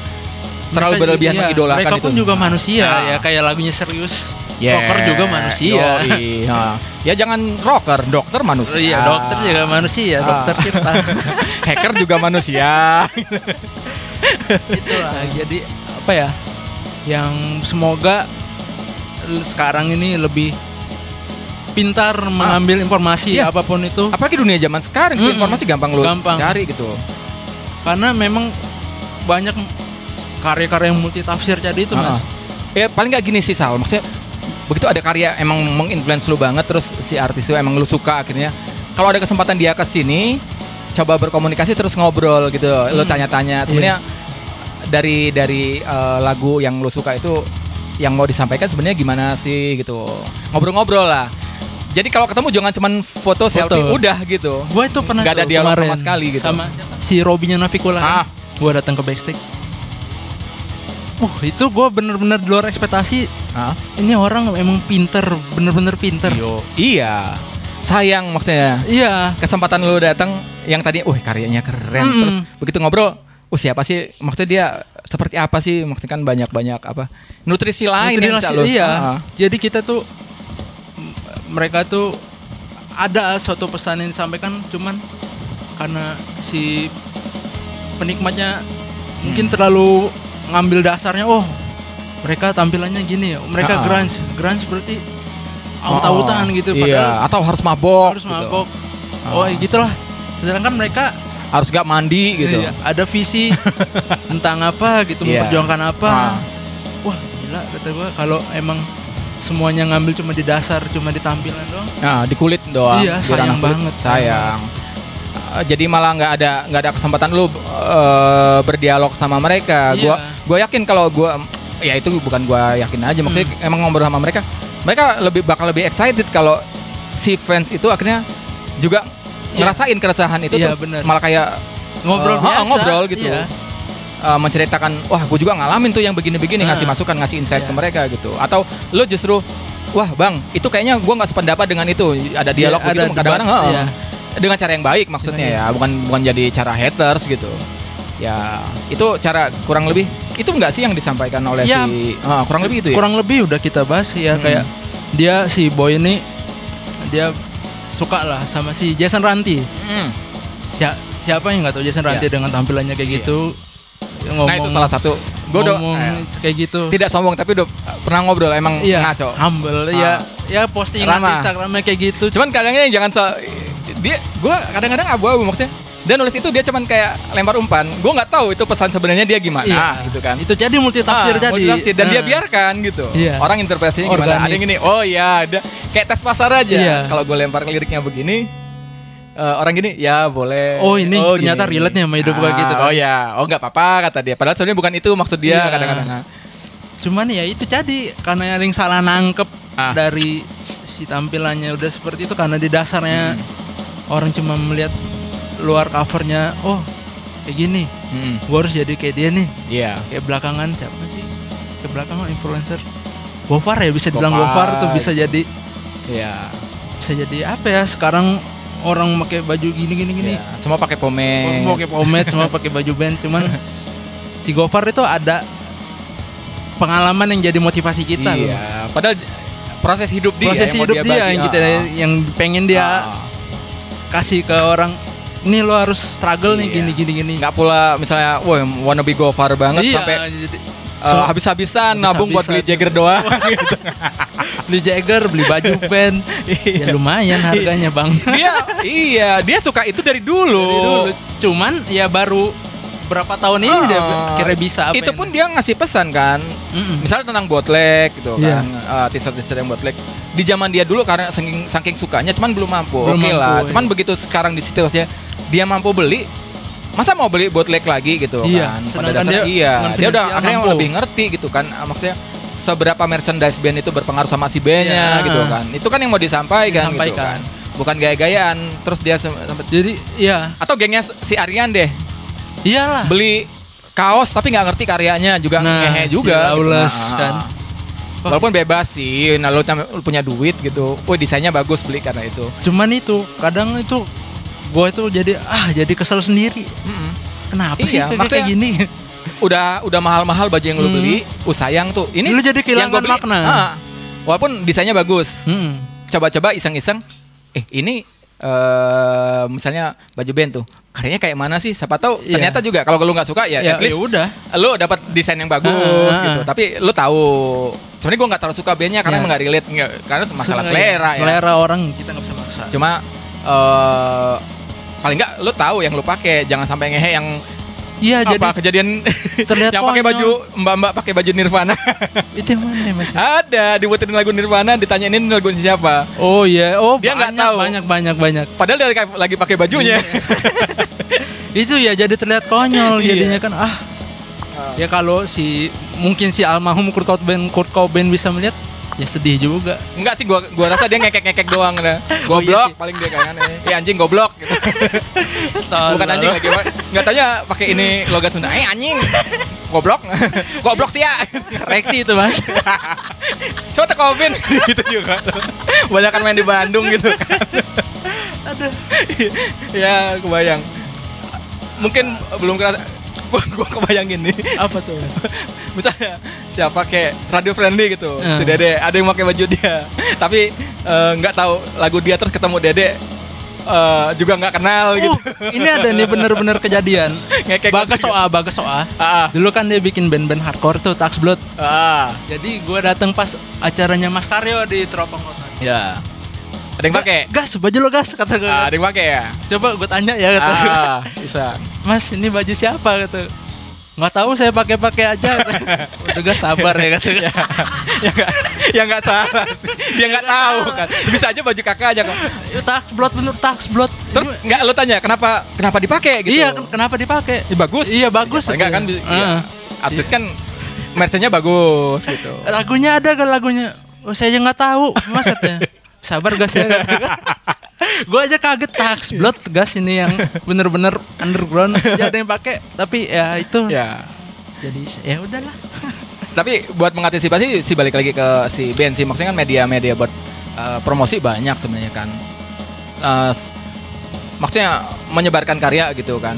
terlalu berlebihan iya, mengidolakan Mereka itu. pun juga manusia Ah. ya, kayak lagunya serius. Yeah. Rocker juga manusia. Yoi, ha. Ya jangan rocker, dokter manusia. Iya, dokter juga manusia, Ah. dokter kita. Hacker juga manusia. Itulah. Jadi apa ya? Yang semoga sekarang ini lebih pintar mengambil informasi Iya. apa pun itu Apalagi dunia zaman sekarang, Mm-mm. informasi gampang lu Gampang. cari gitu. karena memang banyak karya-karya yang multitafsir jadi itu Ah. mas. Ya paling nggak gini sih Sal, maksudnya begitu ada karya emang menginfluence lu banget terus si artis itu emang lu suka akhirnya kalau ada kesempatan dia ke sini coba berkomunikasi terus ngobrol gitu lu Hmm. tanya-tanya sebenarnya dari dari eh, lagu yang lu suka itu yang mau disampaikan sebenarnya gimana sih gitu ngobrol-ngobrol lah jadi kalau ketemu jangan cuman foto, selfie udah gitu Gua itu pernah Nggak ada dialog sama sekali gitu. Sama siapa? si Robinya Navikula. Ah. Kan? Gua datang ke backstage. Uh, itu gua bener-bener di luar ekspektasi. Hah? Ini orang emang pinter, bener-bener pinter. iya sayang maksudnya Iya. kesempatan lu datang yang tadi, wah karyanya keren. Mm-mm. Terus begitu ngobrol, oh siapa sih? Maksudnya dia seperti apa sih? Maksudnya kan banyak-banyak apa? Nutrisi lain Nutrisi- lu. iya. Ah. Jadi kita tuh mereka tuh ada suatu pesan yang disampaikan cuman karena si penikmatnya mungkin Hmm. terlalu ngambil dasarnya oh mereka tampilannya gini ya mereka Ah. grunge grunge berarti Oh, aut-autan gitu Iya, padahal atau harus mabok. harus gitu. mabok Ah. oh gitulah sedangkan mereka Harus gak mandi gitu. iya, ada visi tentang apa gitu Iya. memperjuangkan apa Ah. wah gila kata gua kalau emang semuanya ngambil cuma di dasar cuma di tampilan doang Nah, di kulit doang. Iya, sayang banget, Sayang. Jadi malah nggak ada nggak ada kesempatan lu eh, berdialog sama mereka. Iya. Gua gua yakin kalau gua ya itu bukan gua yakin aja maksudnya Hmm. emang ngobrol sama mereka. Mereka lebih bakal lebih excited kalau si fans itu akhirnya juga Iya. ngerasain keresahan itu Iya, terus bener. malah kayak ngobrol Eh, biasa ngobrol gitu. iya. eh, menceritakan wah gue juga ngalamin tuh yang begini-begini Nah. ngasih masukan ngasih insight Iya. ke mereka gitu atau lo justru wah bang itu kayaknya gue nggak sependapat dengan itu ada dialog Iya, begitu ada kadang-kadang iya. Dengan cara yang baik maksudnya Iya. ya bukan bukan jadi cara haters gitu ya itu cara kurang lebih itu enggak sih yang disampaikan oleh Iya. si ah, kurang lebih itu ya kurang lebih udah kita bahas ya Mm-mm. kayak dia si boy ini dia suka lah sama si Jason Ranti Hmm. Sia- siapa yang nggak tahu Jason Ranti Iya. dengan tampilannya kayak Iya. gitu ngomong nah itu salah satu gue udah ngomong eh, kayak gitu tidak sombong tapi udah pernah ngobrol emang iya ngaco humble ya ya postingan. Instagramnya kayak gitu Cuman kadangnya jangan se dia gue kadang-kadang abu-abu maksudnya. Dia nulis itu dia cuman kayak lempar umpan. Gue nggak tahu itu pesan sebenarnya dia gimana Iya. gitu kan. itu jadi multi tafsir Ah, jadi multitafsir. dan dia Nah. biarkan gitu. Iya. Orang interpretasinya gimana? Organik. Ada yang gini, oh iya ada kayak tes pasar aja. Iya. Kalau gue lempar liriknya begini eh, orang gini ya boleh. Oh, ini ternyata relate nih sama hidup gua Ah, gitu kan. Oh ya, oh nggak apa-apa kata dia. Padahal sebenarnya bukan itu maksud dia Iya. kadang-kadang. cuman ya itu jadi karena yang salah nangkep Ah. dari si tampilannya udah seperti itu karena di dasarnya orang cuma melihat luar covernya oh kayak gini Hmm, gua harus jadi kayak dia nih Iya. kayak belakangan siapa sih kayak belakangan influencer Gofar ya bisa dibilang Gofar. Tuh bisa jadi Iya. bisa jadi apa ya sekarang orang pakai baju gini gini gini Iya. Semua pakai pomade. mau pakai pomade semua pakai baju band cuman si Gofar itu ada pengalaman yang jadi motivasi kita loh iya. Padahal proses hidup dia proses yang dia, bagi. yang kita Ah, yang pengen dia ah. Kasih ke orang ini lo harus struggle nih Iya. gini gini gini nggak pula misalnya wah wanna be gofar banget iya, sampai jadi, uh, habis-habisan nabung buat beli. Jagger doang gitu. beli Jagger beli baju band ya lumayan harganya bang dia iya dia suka itu dari dulu. Dari dulu. cuman ya baru berapa tahun ini dia Ah. kira bisa apa itu ini. pun dia ngasih pesan kan Mm-mm. misalnya tentang bootleg gitu Iya. kan uh, t-shirt-t-shirt yang bootleg di zaman dia dulu karena saking saking sukanya cuman belum mampu oke Belum mampu, lah iya. cuman begitu sekarang di situasinya dia mampu beli masa mau beli bootleg lagi gitu Iya, kan pada dasarnya dia iya dia udah akhirnya mampu. lebih ngerti gitu kan Ah, maksudnya seberapa merchandise band itu berpengaruh sama si bandnya Iya. gitu kan itu kan yang mau disampaikan, gitu Disampaikan. kan bukan gaya-gayaan terus dia sem- sempet jadi ya atau gengnya si Aryan deh iyalah beli kaos tapi nggak ngerti karyanya juga Nah, ngehe juga gitu. Lawless Nah, kan. walaupun bebas sih nah lu, punya duit gitu wih desainnya bagus beli karena itu cuman itu kadang itu gue itu jadi ah jadi kesel sendiri Mm-mm. kenapa Iya, sih kayak, gini udah udah mahal-mahal baju yang lu Hmm. beli lu sayang tuh ini Lu jadi kehilangan makna. ah, walaupun desainnya bagus Mm-mm. coba-coba iseng-iseng eh ini eh misalnya baju band tuh karyanya kayak mana sih siapa tahu Iya. ternyata juga kalau lu nggak suka ya, ya, at least ya udah lu dapat desain yang bagus Ah, ah, gitu. ah. Tapi lu tahu, sebenarnya gua nggak terlalu suka bandnya karena Iya. emang nggak relate nggak karena masalah Se- selera ya. selera orang kita nggak bisa maksa Cuma eh paling nggak lu tahu yang lu pakai, jangan sampai ngehe yang iya jadi apa kejadian terlihat yang pakai baju mbak-mbak pakai baju Nirvana. itu yang mana mas Ada dibuatin lagu Nirvana, ditanyain ini lagu siapa. oh iya oh Dia nggak banyak, tahu. banyak banyak banyak Padahal dia lagi- pakai bajunya. itu ya jadi terlihat konyol Iya. jadinya kan ah ya kalau si mungkin si almarhum Kurt Cobain Kurt Cobain bisa melihat ya sedih juga Enggak sih gua gua rasa dia ngekek-ngekek doang nah. Oh, iya Goblok paling dia kayaknya. Eh anjing goblok gitu. Bukan anjing lagi, Pak. nggak tanya pakai ini logat Sunda. Eh anjing, goblok, goblok sih ya. rekti itu mas Coba tekomin gitu juga. Banyak kan main di Bandung gitu kan. Aduh. ya kebayang. Mungkin belum kerasa. Gua, gua kebayangin nih. apa tuh Misalnya siapa kayak radio friendly gitu, Hmm. si Dede, ada yang pakai baju dia, tapi eh, nggak tahu lagu dia terus ketemu Dede. eh, juga nggak kenal gitu. Uh, ini ada nih bener-bener kejadian Ngekek Bagas gitu. Soa Bagas Soa Ah, dulu kan dia bikin band-band hardcore tuh Tax Blood ah, jadi gue datang pas acaranya Mas Karyo di Teropong Kota ya. Ada yang pakai? gas baju lo gas kata gue Ah, ada yang pakai ya? coba gue tanya ya kata. Ah, bisa. Mas ini baju siapa kata. Nggak tahu saya pakai-pakai aja. Udah gas sabar ya kata ya nggak ya nggak salah sih. Dia nggak tahu kan. bisa aja baju kakak aja kan. Itu Tax Blood bener Tax Blood terus nggak lo tanya kenapa kenapa dipakai gitu? Iya ken- kenapa dipakai? Ya, bagus. Iya bagus Ya, enggak kan bi- iya. Heeh. artis kan merchnya bagus gitu. Lagunya ada kan lagunya? Oh saya aja nggak tahu mas katanya sabar gas ya. Gue aja kaget tax blood gas ini yang bener-bener underground. Ya ada yang pakai tapi ya itu. Ya. Jadi ya udahlah. Tapi buat mengantisipasi sih balik lagi ke si band sih. Maksudnya kan media-media buat uh, promosi banyak sebenarnya kan. Uh, maksudnya menyebarkan karya gitu kan.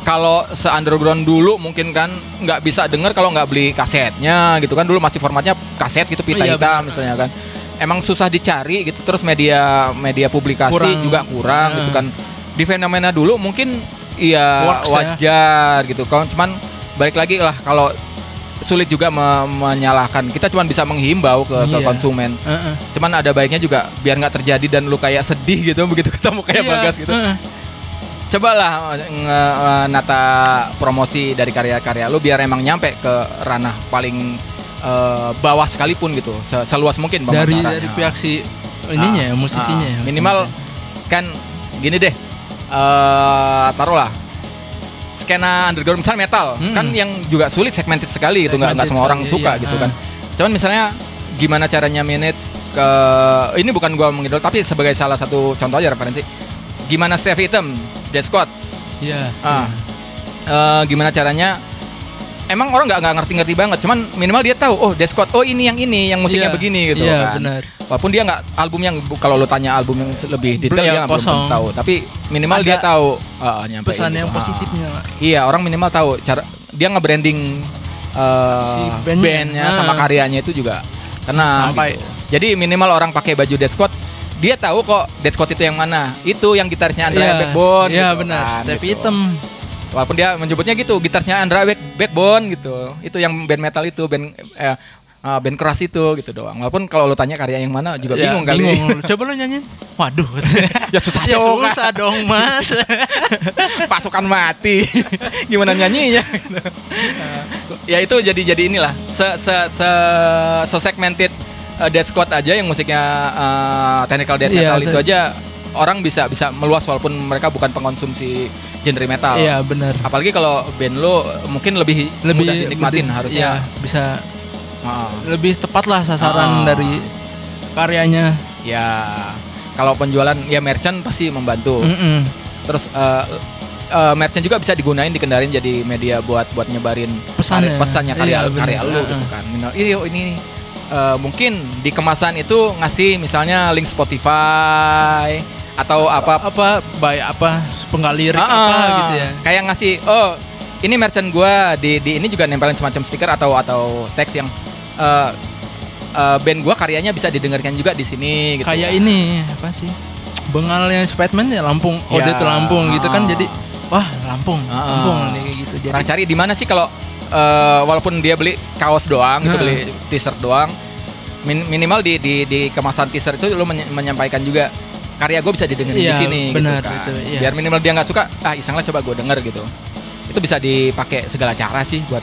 Kalau se underground dulu mungkin kan nggak bisa denger kalau nggak beli kasetnya gitu kan. Dulu masih formatnya kaset gitu pita Iya, hitam misalnya kan emang susah dicari gitu terus media media publikasi Kurang. juga kurang gitu kan di fenomena dulu mungkin iya Works ya. wajar gitu kan cuman balik lagi lah kalau sulit juga me- menyalahkan kita cuman bisa menghimbau ke, ke Iya. konsumen Heeh. cuman ada baiknya juga biar nggak terjadi dan lu kayak sedih gitu begitu ketemu kayak Iya, bagas gitu heeh. cobalah nge- nge- nata promosi dari karya-karya lu biar emang nyampe ke ranah paling eh, bawah sekalipun gitu se- seluas mungkin dari pemasarannya. dari pihak si ininya ya Ah, musisinya ah. ya minimal kan gini deh eh taruhlah skena underground misalnya metal Mm-mm. kan yang juga sulit segmented sekali gitu nggak nggak semua orang sekali, suka iya. gitu Ah. kan cuman misalnya gimana caranya manage ke ini bukan gua mengidol tapi sebagai salah satu contoh aja referensi gimana Steve Item Dead Squad iya Ah. Eh, gimana caranya emang orang nggak ngerti-ngerti banget cuman minimal dia tahu oh Dead Squad oh ini yang ini yang musiknya Iya, begini gitu iya kan benar walaupun dia nggak album yang kalau lo tanya album yang lebih detail Iya, dia nggak belum tahu tapi minimal Ada dia tahu ah, nyampein pesan gitu. yang Ah. positifnya iya orang minimal tahu cara dia nge-branding eh, Si bandnya. bandnya Ah. sama karyanya itu juga kena sampai gitu. Jadi minimal orang pakai baju Dead Squad dia tahu kok Dead Squad itu yang mana. Itu yang gitarnya Andrea Iya, Backbone. Iya gitu benar, kan, step gitu. hitam. Walaupun dia menyebutnya gitu, gitarnya Andrea Back Backbone gitu. Itu yang band metal itu, band eh, eh, band keras itu gitu doang. Walaupun kalau lu tanya karya yang mana juga Ya, bingung kali. bingung. Coba lu nyanyiin. Waduh. ya susah ya susah dong, Mas. pasukan mati gimana nyanyinya ya itu jadi jadi inilah se se se, se segmented uh, Dead Squad aja yang musiknya uh, technical death Iya, metal itu betul. aja orang bisa bisa meluas walaupun mereka bukan pengkonsumsi genre metal Iya, benar. apalagi kalau band lo mungkin lebih Lebih mudah dinikmatin lebih- harusnya iya, bisa Ah, lebih tepat lah sasaran Ah. dari karyanya. ya kalau penjualan ya merchant pasti membantu Mm-mm. terus uh, uh, merchant juga bisa digunain dikendarin jadi media buat buat nyebarin Pesannya. karya- pesannya karya Iya, karya Heeh. gitu kan Minimal, ini yuk, ini uh, mungkin di kemasan itu ngasih misalnya link Spotify atau apa apa by apa penggal lirik Ah, apa ah. gitu ya. kayak ngasih oh ini merchant gua di di ini juga nempelin semacam stiker atau atau teks yang uh, uh, band gua karyanya bisa didengarkan juga di sini gitu Kayak ini apa sih? Bengalnya Spiderman ya Lampung. Oh, Ya, dia tuh Lampung gitu kan ah. jadi wah, Lampung. Ah, ah. Lampung nih kayak gitu. Jadi orang cari di mana sih kalau eh, walaupun dia beli kaos doang gitu beli t-shirt doang min- minimal di di di kemasan t-shirt itu lu menye- menyampaikan juga karya gue bisa didengerin di Iya, sini benar, gitu kan. itu, iya. biar minimal dia nggak suka ah iseng lah coba gue denger gitu itu bisa dipakai segala cara sih buat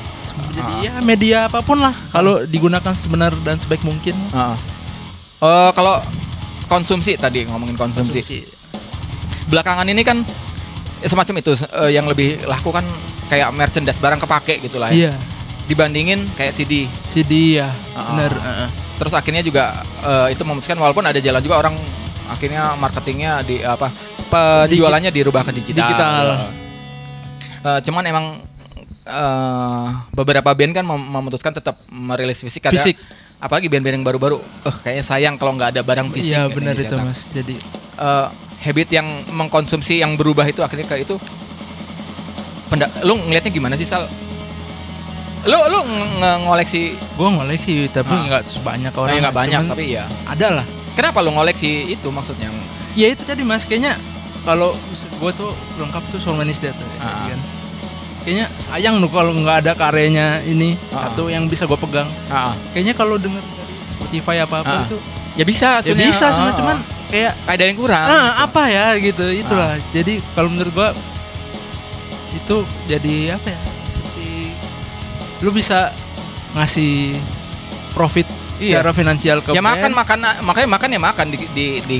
jadi Ah. ya media apa pun lah kalau digunakan sebenar dan sebaik mungkin. Heeh. Eh, kalau konsumsi tadi ngomongin konsumsi. belakangan ini kan semacam itu eh, yang lebih laku kan kayak merchandise barang kepake gitu lah ya. Iya, dibandingin kayak CD CD ya, Ah. benar. heeh. terus akhirnya juga eh, itu memutuskan walaupun ada jalan juga orang akhirnya marketingnya di apa penjualannya dirubah ke digital. Digital. Eh, cuman emang eh, beberapa band kan mem- memutuskan tetap merilis fisik karena Fisik. apalagi band-band yang baru-baru, eh kayaknya sayang kalau nggak ada barang fisik. Iya, benar itu, dicetak. Mas. Jadi Eh, habit yang mengkonsumsi yang berubah itu akhirnya ke itu. Penda lu ngelihatnya gimana sih Sal? Lu lu ngoleksi gua ngoleksi tapi Ah. nggak sebanyak oh, orang. ya nggak banyak tapi ya. ada lah. Kenapa lu ngoleksi itu maksudnya? Ya itu tadi Mas, kayaknya kalau gue tuh lengkap tuh So Many is Dead ya, Ah. kan. Kayaknya sayang tuh kalau nggak ada karyanya ini Ah. satu yang bisa gue pegang. Ah, Kayaknya kalau denger dari Spotify apa apa Ah. itu ya bisa ya bisa Ah, sebenarnya ah. cuman kayak ada yang kurang. ah, apa ya gitu itulah. Jadi kalau menurut gua itu jadi apa ya? Seperti lu bisa ngasih profit Iya. secara finansial ke ya band. makan makan makanya makan ya makan di di di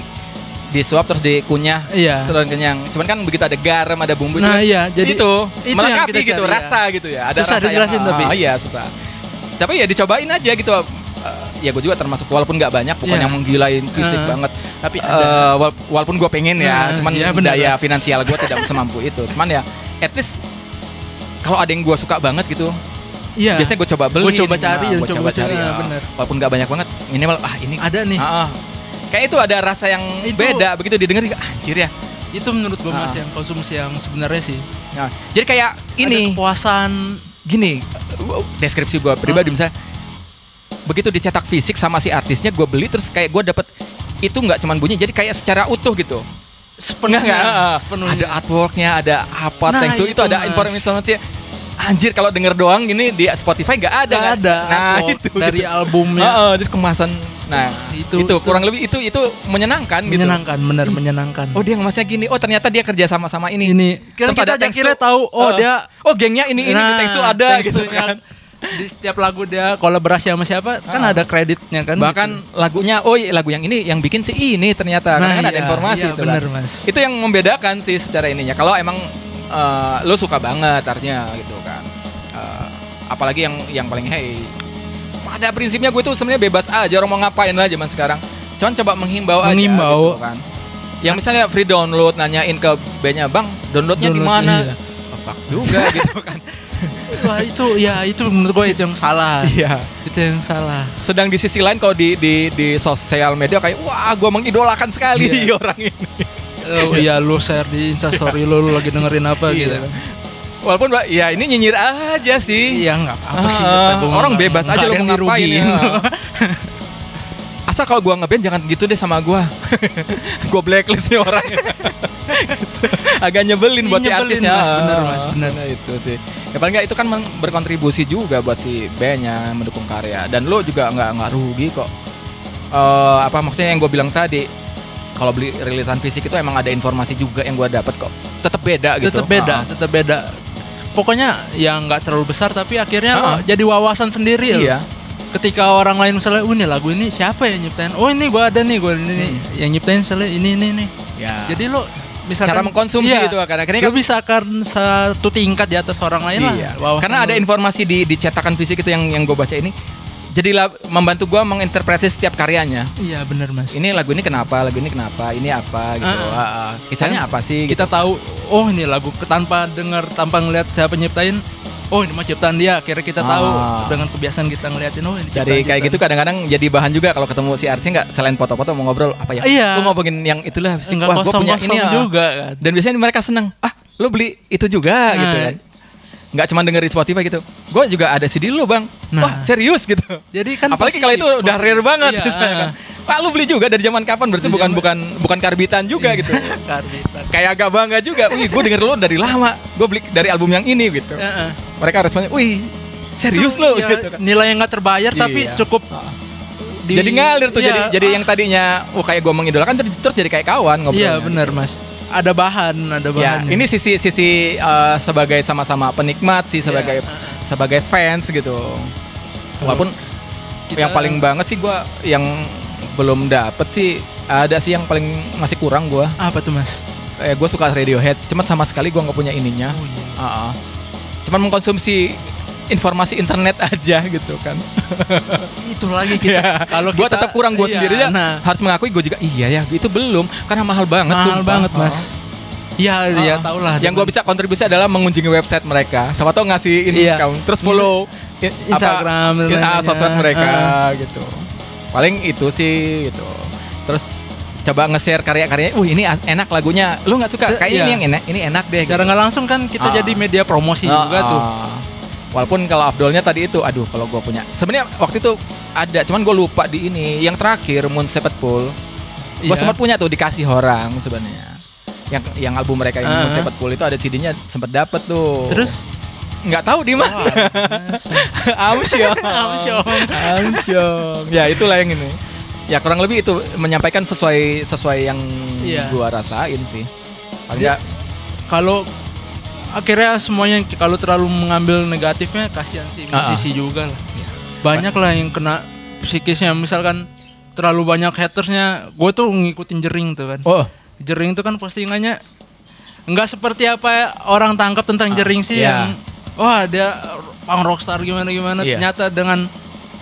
disuap terus dikunyah Iya. terus kenyang. Cuman kan begitu ada garam, ada bumbu Nah, itu, iya, jadi itu, itu melengkapi kita gitu cari, ya. rasa gitu ya. Ada Susah rasa dijelasin yang, tapi. Ah, iya susah. Tapi ya dicobain aja gitu. Eh, ya gue juga termasuk walaupun nggak banyak bukan Iya. yang menggilain fisik Eh, banget tapi Eh, ada. wal- walaupun gue pengen ya Nah, cuman benar, daya Mas. finansial gue tidak semampu itu cuman ya at least kalau ada yang gue suka banget gitu Iya. biasanya gue coba beli Gua coba cari dan gue coba coba cari, ah, ya. bener. walaupun nggak banyak banget minimal ah ini ada nih. Ah, ah. kayak itu ada rasa yang Itu- beda begitu didengar juga anjir ya Itu menurut Mas Ah. yang konsumsi yang sebenarnya sih. Nah, jadi kayak Ada ini kepuasan gini deskripsi gue pribadi Ah. misalnya begitu dicetak fisik sama si artisnya gue beli terus kayak gue dapet itu nggak cuman bunyi jadi kayak secara utuh gitu sepenuhnya, nggak, ah. sepenuhnya. ada artworknya ada apa Nah, to itu, itu, ada Mas. informasi anjir kalau denger doang gini di Spotify nggak ada Nggak kan? ada. Nah artwork itu dari gitu. albumnya. Heeh, jadi kemasan. Nah itu, itu- kurang lebih itu itu menyenangkan, gitu. Menyenangkan, benar menyenangkan. oh dia ngemasnya gini. Oh ternyata dia kerja sama sama ini. Ini. Kan Terus kita ada aja kira tahu oh eh, dia oh gengnya ini ini Nah, to ada gitu kan. di setiap lagu dia kolaborasi sama siapa kan Ah. ada kreditnya kan? Bahkan lagunya oh iya, lagu yang ini yang bikin sih ini ternyata. Nah, kan ada iya, informasi iya, itu kan. bener, Mas. itu yang membedakan sih secara ininya. Kalau emang eh, lo suka banget artinya gitu kan. Eh, apalagi yang yang paling hey pada prinsipnya gue tuh sebenarnya bebas aja orang mau ngapain lah zaman sekarang. Cuman coba menghimbau, Menghimbau. aja gitu kan. Yang misalnya free download nanyain ke bandnya bang downloadnya di Download, mana? iya. Oh, fuck juga gitu kan. Wah itu ya itu menurut gue itu yang salah. Iya. Itu yang salah. Sedang di sisi lain kalau di di di sosial media kayak wah gue mengidolakan sekali Iya. orang ini oh, iya lu share di instastory lu, lu lagi dengerin apa Iya. gitu kan walaupun mbak ya ini nyinyir aja sih iya nggak apa sih Ah, gua orang bebas aja lo yang mau ngapain ya. asal kalau gua ngeband jangan gitu deh sama gua. gua blacklist nih orang. Agak nyebelin buat si Nyebelin, artisnya. Mas. Bener, Mas. Bener. Nah, itu sih. Ya paling nggak itu kan berkontribusi juga buat si bandnya mendukung karya dan lo juga nggak nggak rugi kok. Eh apa maksudnya yang gue bilang tadi kalau beli rilisan fisik itu emang ada informasi juga yang gue dapat kok. Tetap beda gitu. tetap beda, Ah. tetap beda. Pokoknya yang nggak terlalu besar tapi akhirnya kok jadi wawasan sendiri. loh. Iya. Ketika orang lain misalnya, "Oh, ini lagu ini siapa yang nyiptain? Oh, ini gua ada nih, gua ini. Hmm. Yang nyiptain misalnya ini ini nih." Ya. Jadi lo misalkan cara mengkonsumsi Iya. itu kan akhirnya Lo kan bisa kan satu tingkat di atas orang lain lah. Iya. wawasan Karena ada informasi di di cetakan fisik itu yang yang gue baca ini. Jadilah membantu gue menginterpretasi setiap karyanya. Iya, bener Mas. Ini lagu ini kenapa, lagu ini kenapa, ini apa gitu. Ah, Ah, ah. Kisahnya apa sih? kita tahu oh ini lagu tanpa dengar tanpa ngeliat siapa nyiptain oh ini mah ciptaan dia akhirnya kita tahu Ah. dengan kebiasaan kita ngeliatin oh ini Dari ciptaan- kayak gitu kadang-kadang jadi bahan juga kalau ketemu si artisnya nggak selain foto-foto mau ngobrol apa ya? Iya. Lu ngomongin yang itulah sih. enggak Wah, kosong punya ini ya. juga kan Dan biasanya mereka seneng. Ah, lu beli itu juga Nah. gitu kan. Nggak cuma dengerin Spotify gitu. Gue juga ada CD lu bang. Nah. Wah serius gitu. jadi kan Apalagi kalau itu udah rare banget Iya, misalnya kan. ah. Pak lu beli juga dari zaman kapan? Berarti bukan zaman- bukan bukan karbitan juga gitu. karbitan Kayak agak bangga juga. Wih, gue denger lu dari lama. Gue beli dari album yang ini gitu. Mereka responnya, wih serius lo ya, gitu kan. nilai yang nggak terbayar tapi Iya. cukup di- jadi ngalir tuh Iya, jadi jadi ah, yang tadinya oh kayak gue mengidolakan terus, terus jadi kayak kawan ngobrolnya. iya benar mas ada bahan ada Ya, bahan ini sisi sisi eh, sebagai sama-sama penikmat sih sebagai Iya, ah, sebagai fans gitu. Walaupun Kita- yang paling banget sih gua yang belum dapet sih ada sih yang paling masih kurang gua. apa tuh mas Eh gue suka Radiohead, cuman sama sekali gua nggak punya ininya. oh, iya. Ah, ah. Cuman mengkonsumsi informasi internet aja gitu kan. itu lagi kita Iya. kalau Gua tetap kurang gua iya, sendiri aja. nah Harus mengakui gue juga iya ya, itu belum karena mahal banget mahal sumpah. banget Ah. mas Iya, Ah. ya tau lah. Yang gue bisa kontribusi adalah mengunjungi website mereka. Siapa tahu ngasih ini Iya. account, terus follow i- Instagram apa, ah, sosmed mereka Ah. gitu. Paling itu sih gitu. Terus coba nge-share karya-karyanya. Uh, ini enak lagunya. Lu nggak suka? Se- Kayak iya. ini yang enak, ini enak deh. Secara gitu. nggak langsung kan kita Ah. jadi media promosi Ah, juga tuh. Ah. Walaupun kalau Afdolnya tadi itu, aduh kalau gue punya. Sebenarnya waktu itu ada, cuman gue lupa di ini. Yang terakhir Moon Separate Pool. Gue Iya. sempat punya tuh dikasih orang sebenarnya. Yang yang album mereka yang Moon Ah. Separate Pool itu ada CD-nya sempat dapet tuh. Terus nggak tahu di mana. Amsyong. Amsyong. Amsyong. Ya itulah yang ini. Ya kurang lebih itu menyampaikan sesuai sesuai yang Iya. gua rasain sih. Paling nggak kalau akhirnya semuanya kalau terlalu mengambil negatifnya kasihan sih Ah, ah. musisi juga lah. Iya. Banyak lah yang kena psikisnya misalkan terlalu banyak hatersnya. Gue tuh ngikutin jering tuh kan. Oh, Jering tuh kan postingannya nggak seperti apa orang tangkap tentang Ah, jering sih iya. yang wah dia pang rockstar gimana gimana Iya. ternyata dengan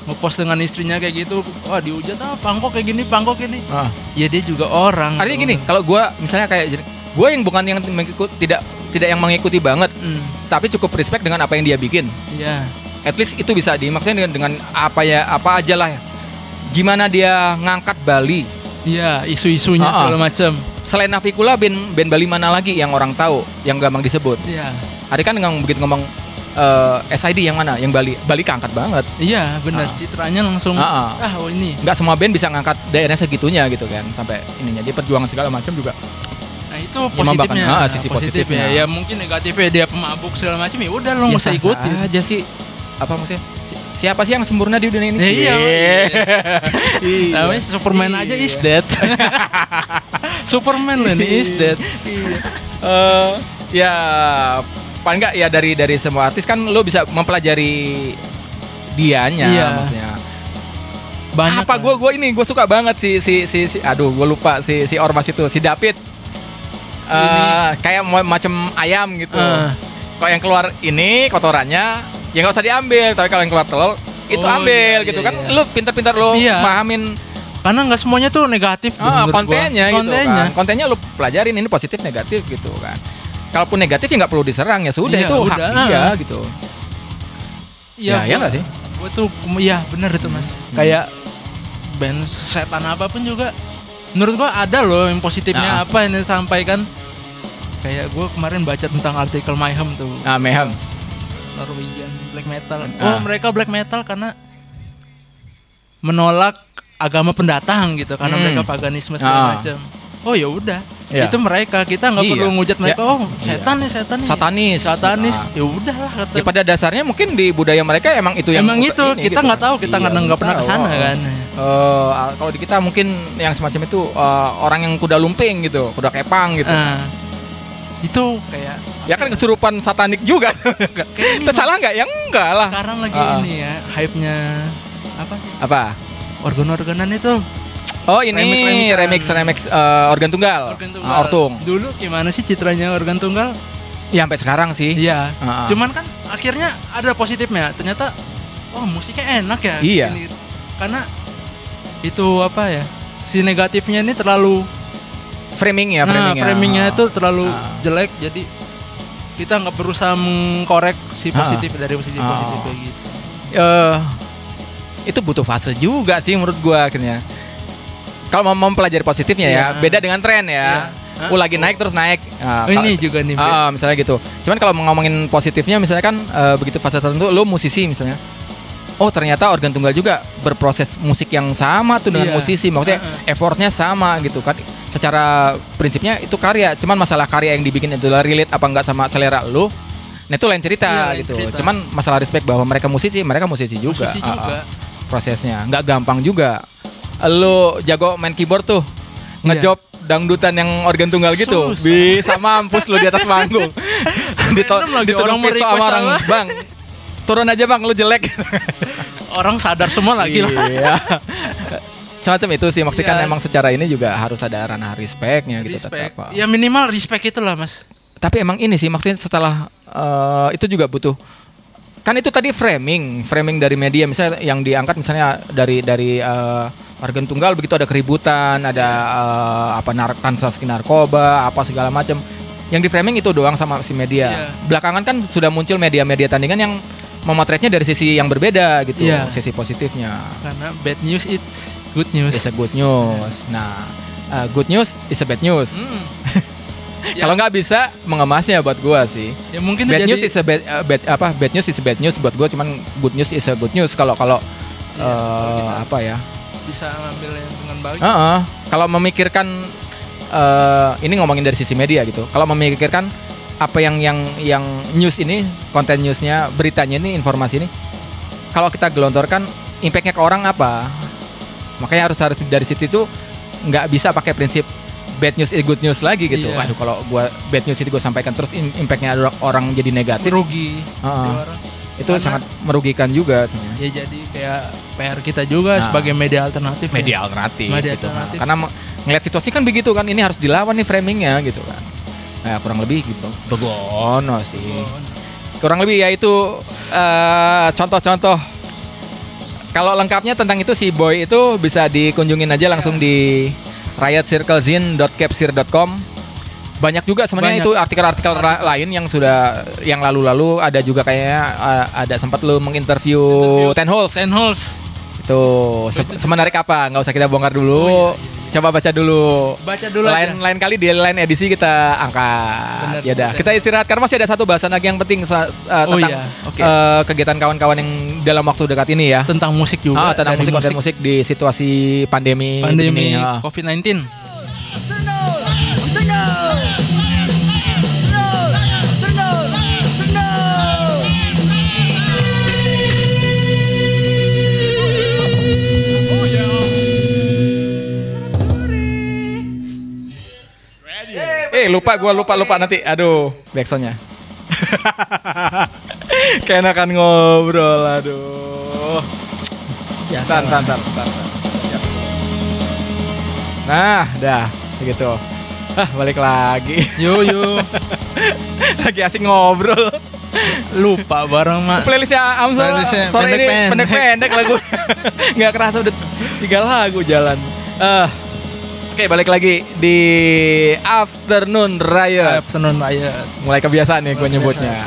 ngepost dengan istrinya kayak gitu wah dihujat ah pangkok kayak gini pangkok ini ah. ya dia juga orang Artinya gini, kalau gua misalnya kayak gua yang bukan yang mengikut tidak tidak yang mengikuti banget, Hmm, tapi cukup respect dengan apa yang dia bikin. iya At least itu bisa dimaksudnya dengan, dengan apa ya apa aja lah ya. Gimana dia ngangkat Bali. iya isu-isunya Ah, ah. segala macam Selain Navikula band band Bali mana lagi yang orang tahu yang gampang disebut? iya Ada kan dengan begitu ngomong eh, SID yang mana? Yang Bali. Bali keangkat banget. iya benar Ah. citranya langsung Ah, ah oh ini Nggak semua band bisa ngangkat daerahnya segitunya gitu kan sampai ininya dia perjuangan segala macam juga. Nah itu Ya, positifnya membanggakan. Ah, sisi Positif positifnya. ya. ya mungkin negatifnya dia pemabuk segala macam ya udah lo nggak usah ikutin aja sih. Apa maksudnya? Si- Siapa sih yang sempurna di dunia ini? Ya, iya, Yes. Iya. Namanya Superman aja is Iya. dead. Superman loh ini is dead. Iya. Eh, ya paling nggak ya dari dari semua artis kan lo bisa mempelajari dianya Iya. maksudnya. Banyak apa lah. gue gue ini gue suka banget si si si, si aduh gue lupa si si ormas itu si David Eh, kayak macam ayam gitu Ah. kalau yang keluar ini kotorannya ya nggak usah diambil tapi kalau yang keluar telur itu Oh, ambil iya, gitu iya, kan iya. lu pintar-pintar lo Iya. pahamin Karena nggak semuanya tuh negatif. ah, menurut gua. kontennya gitu Kontennya. kan kontennya lu pelajarin ini positif negatif gitu kan kalaupun negatif ya nggak perlu diserang ya sudah Iya, itu hak udah. dia gitu Ya, ya nggak sih? Gua tuh iya benar itu mas. Hmm. Kayak band setan apa pun juga. Menurut gua ada loh yang Ah. positifnya apa yang disampaikan. Kayak gua kemarin baca tentang artikel Mayhem tuh nah mehem Norwegian black metal. Ah. Oh mereka black metal karena menolak agama pendatang gitu karena Hmm. mereka paganisme segala Ah. macam. Oh ya udah. Iya. Itu mereka kita nggak Iya. perlu ngujat mereka. Ya. Oh setan nih setan nih. Satanis. Satanis. Ah. Ya udahlah kata. Ya pada dasarnya mungkin di budaya mereka emang itu yang Emang itu ini kita gitu nggak kan. tahu kita Iya, nggak nggak pernah ke sana kan. Eh, kalau di kita mungkin yang semacam itu eh, orang yang kuda lumping gitu, kuda kepang gitu. Ah. Itu kayak ya kan kesurupan satanik juga. Kayak ini, Itu salah Mas. nggak? Ya enggak lah. sekarang lagi Ah. ini ya hype-nya apa? Apa? Organ-organan itu. Oh ini Remix-remixian. remix remix eh, organ tunggal, Organ Ah, ortung. Dulu gimana sih citranya organ tunggal? Ya sampai sekarang sih. Iya. Ah. Cuman kan akhirnya ada positifnya. Ternyata oh musiknya enak ya. Iya. Ini. Karena itu apa ya? Si negatifnya ini terlalu framing ya, nah, framingnya. framingnya Ah. itu terlalu Ah. jelek jadi kita nggak berusaha mengkorek si Ah. positif dari positif Ah. positif kayak gitu. eh itu butuh fase juga sih menurut gua akhirnya. Kalau mau mempelajari positifnya ya, Iya. beda dengan tren ya. Iya. Oh, lagi naik terus naik. Nah, Oh, ini juga nih. Ah, misalnya gitu. Cuman kalau mau ngomongin positifnya misalnya kan eh, begitu fase tertentu lu musisi misalnya. Oh, ternyata organ tunggal juga berproses musik yang sama tuh dengan Iya. musisi. Maksudnya Heeh. effortnya sama gitu kan. Secara prinsipnya itu karya. Cuman masalah karya yang dibikin itu relate apa enggak sama selera lu. Nah, itu lain cerita Iya, lain gitu. cerita. Cuman masalah respect bahwa mereka musisi, mereka musisi juga. Musisi Ah, juga. ah. prosesnya nggak gampang juga. Lu jago main keyboard tuh. Iya. Ngejob dangdutan yang organ tunggal gitu. Susah. Bisa mampus lu di atas panggung. Dito- ditodong mau pisau sama orang. Bang. Turun aja bang, lu jelek. Orang sadar semua lagi lah. Iya. Semacam itu sih maksudnya kan Iya. emang secara ini juga harus ada ranah respectnya gitu Respect. tetap. Ya minimal respect itulah mas. Tapi emang ini sih maksudnya setelah eh, itu juga butuh kan itu tadi framing, framing dari media misalnya yang diangkat misalnya dari dari eh, organ tunggal begitu ada keributan, ada eh, apa nar transaksi narkoba, apa segala macam. Yang di framing itu doang sama si media. Iya. Belakangan kan sudah muncul media-media tandingan yang memotretnya dari sisi yang berbeda gitu, Iya. sisi positifnya. Karena bad news it's good news. It's a good news. Nah, eh, good news is a bad news. Hmm. Ya. Kalau nggak bisa mengemasnya buat gua sih. Ya mungkin bad jadi news is a bad, uh, bad apa bad news is a bad news buat gue cuman good news is a good news kalau kalau kalau kita- apa ya bisa ambil yang dengan baik. Heeh. kalau memikirkan eh, ini ngomongin dari sisi media gitu kalau memikirkan apa yang yang yang news ini konten newsnya beritanya ini informasi ini kalau kita gelontorkan impactnya ke orang apa makanya harus harus dari situ itu nggak bisa pakai prinsip bad news is good news lagi gitu Iya. waduh kalau gua bad news itu gue sampaikan terus im- impactnya orang, orang jadi negatif. Heeh. di orang. itu Karena- sangat merugikan juga Ya jadi kayak PR kita juga Nah. sebagai media alternatif. ya. media alternatif, Media gitu. alternatif. karena ngeliat situasi kan begitu kan ini harus dilawan nih framingnya gitu kan nah kurang lebih gitu. Begono sih. Kurang lebih ya itu eh, contoh-contoh. Kalau lengkapnya tentang itu si boy itu bisa dikunjungin aja langsung di riotcirclezine.capsir.com banyak juga sebenarnya itu artikel-artikel ra- lain yang sudah yang lalu-lalu. Ada juga kayaknya eh, ada sempat lu menginterview Interview. Ten Holes. Ten holes. itu se- semenarik apa? Nggak usah kita bongkar dulu. Oh, iya, iya, Coba baca dulu. Baca dulu lain aja. lain kali di lain edisi kita angkat. Bener, ya udah, bener. kita istirahat karena masih ada satu bahasan lagi yang penting uh, Oh tentang iya, oke. uh, kegiatan kawan-kawan yang dalam waktu dekat ini ya. Tentang musik juga. Ah, tentang musik konten musik di situasi pandemi Pandemi ini, ah. COVID-19. Eh lupa gua lupa lupa nanti. Aduh, backsoundnya. Keenakan ngobrol, aduh. Biasa. Tan, tan, tan, tan, tan. Ya. Nah, dah, begitu. Ah, balik lagi. Yo yo. lagi asik ngobrol. Lupa bareng mak. Playlistnya Amsel Playlistnya sore ini pendek-pendek. lagu. Nggak kerasa udah tiga lagu jalan. Ah, Oke, balik lagi di Afternoon Riot. Afternoon Riot. Mulai kebiasaan nih gue nyebutnya.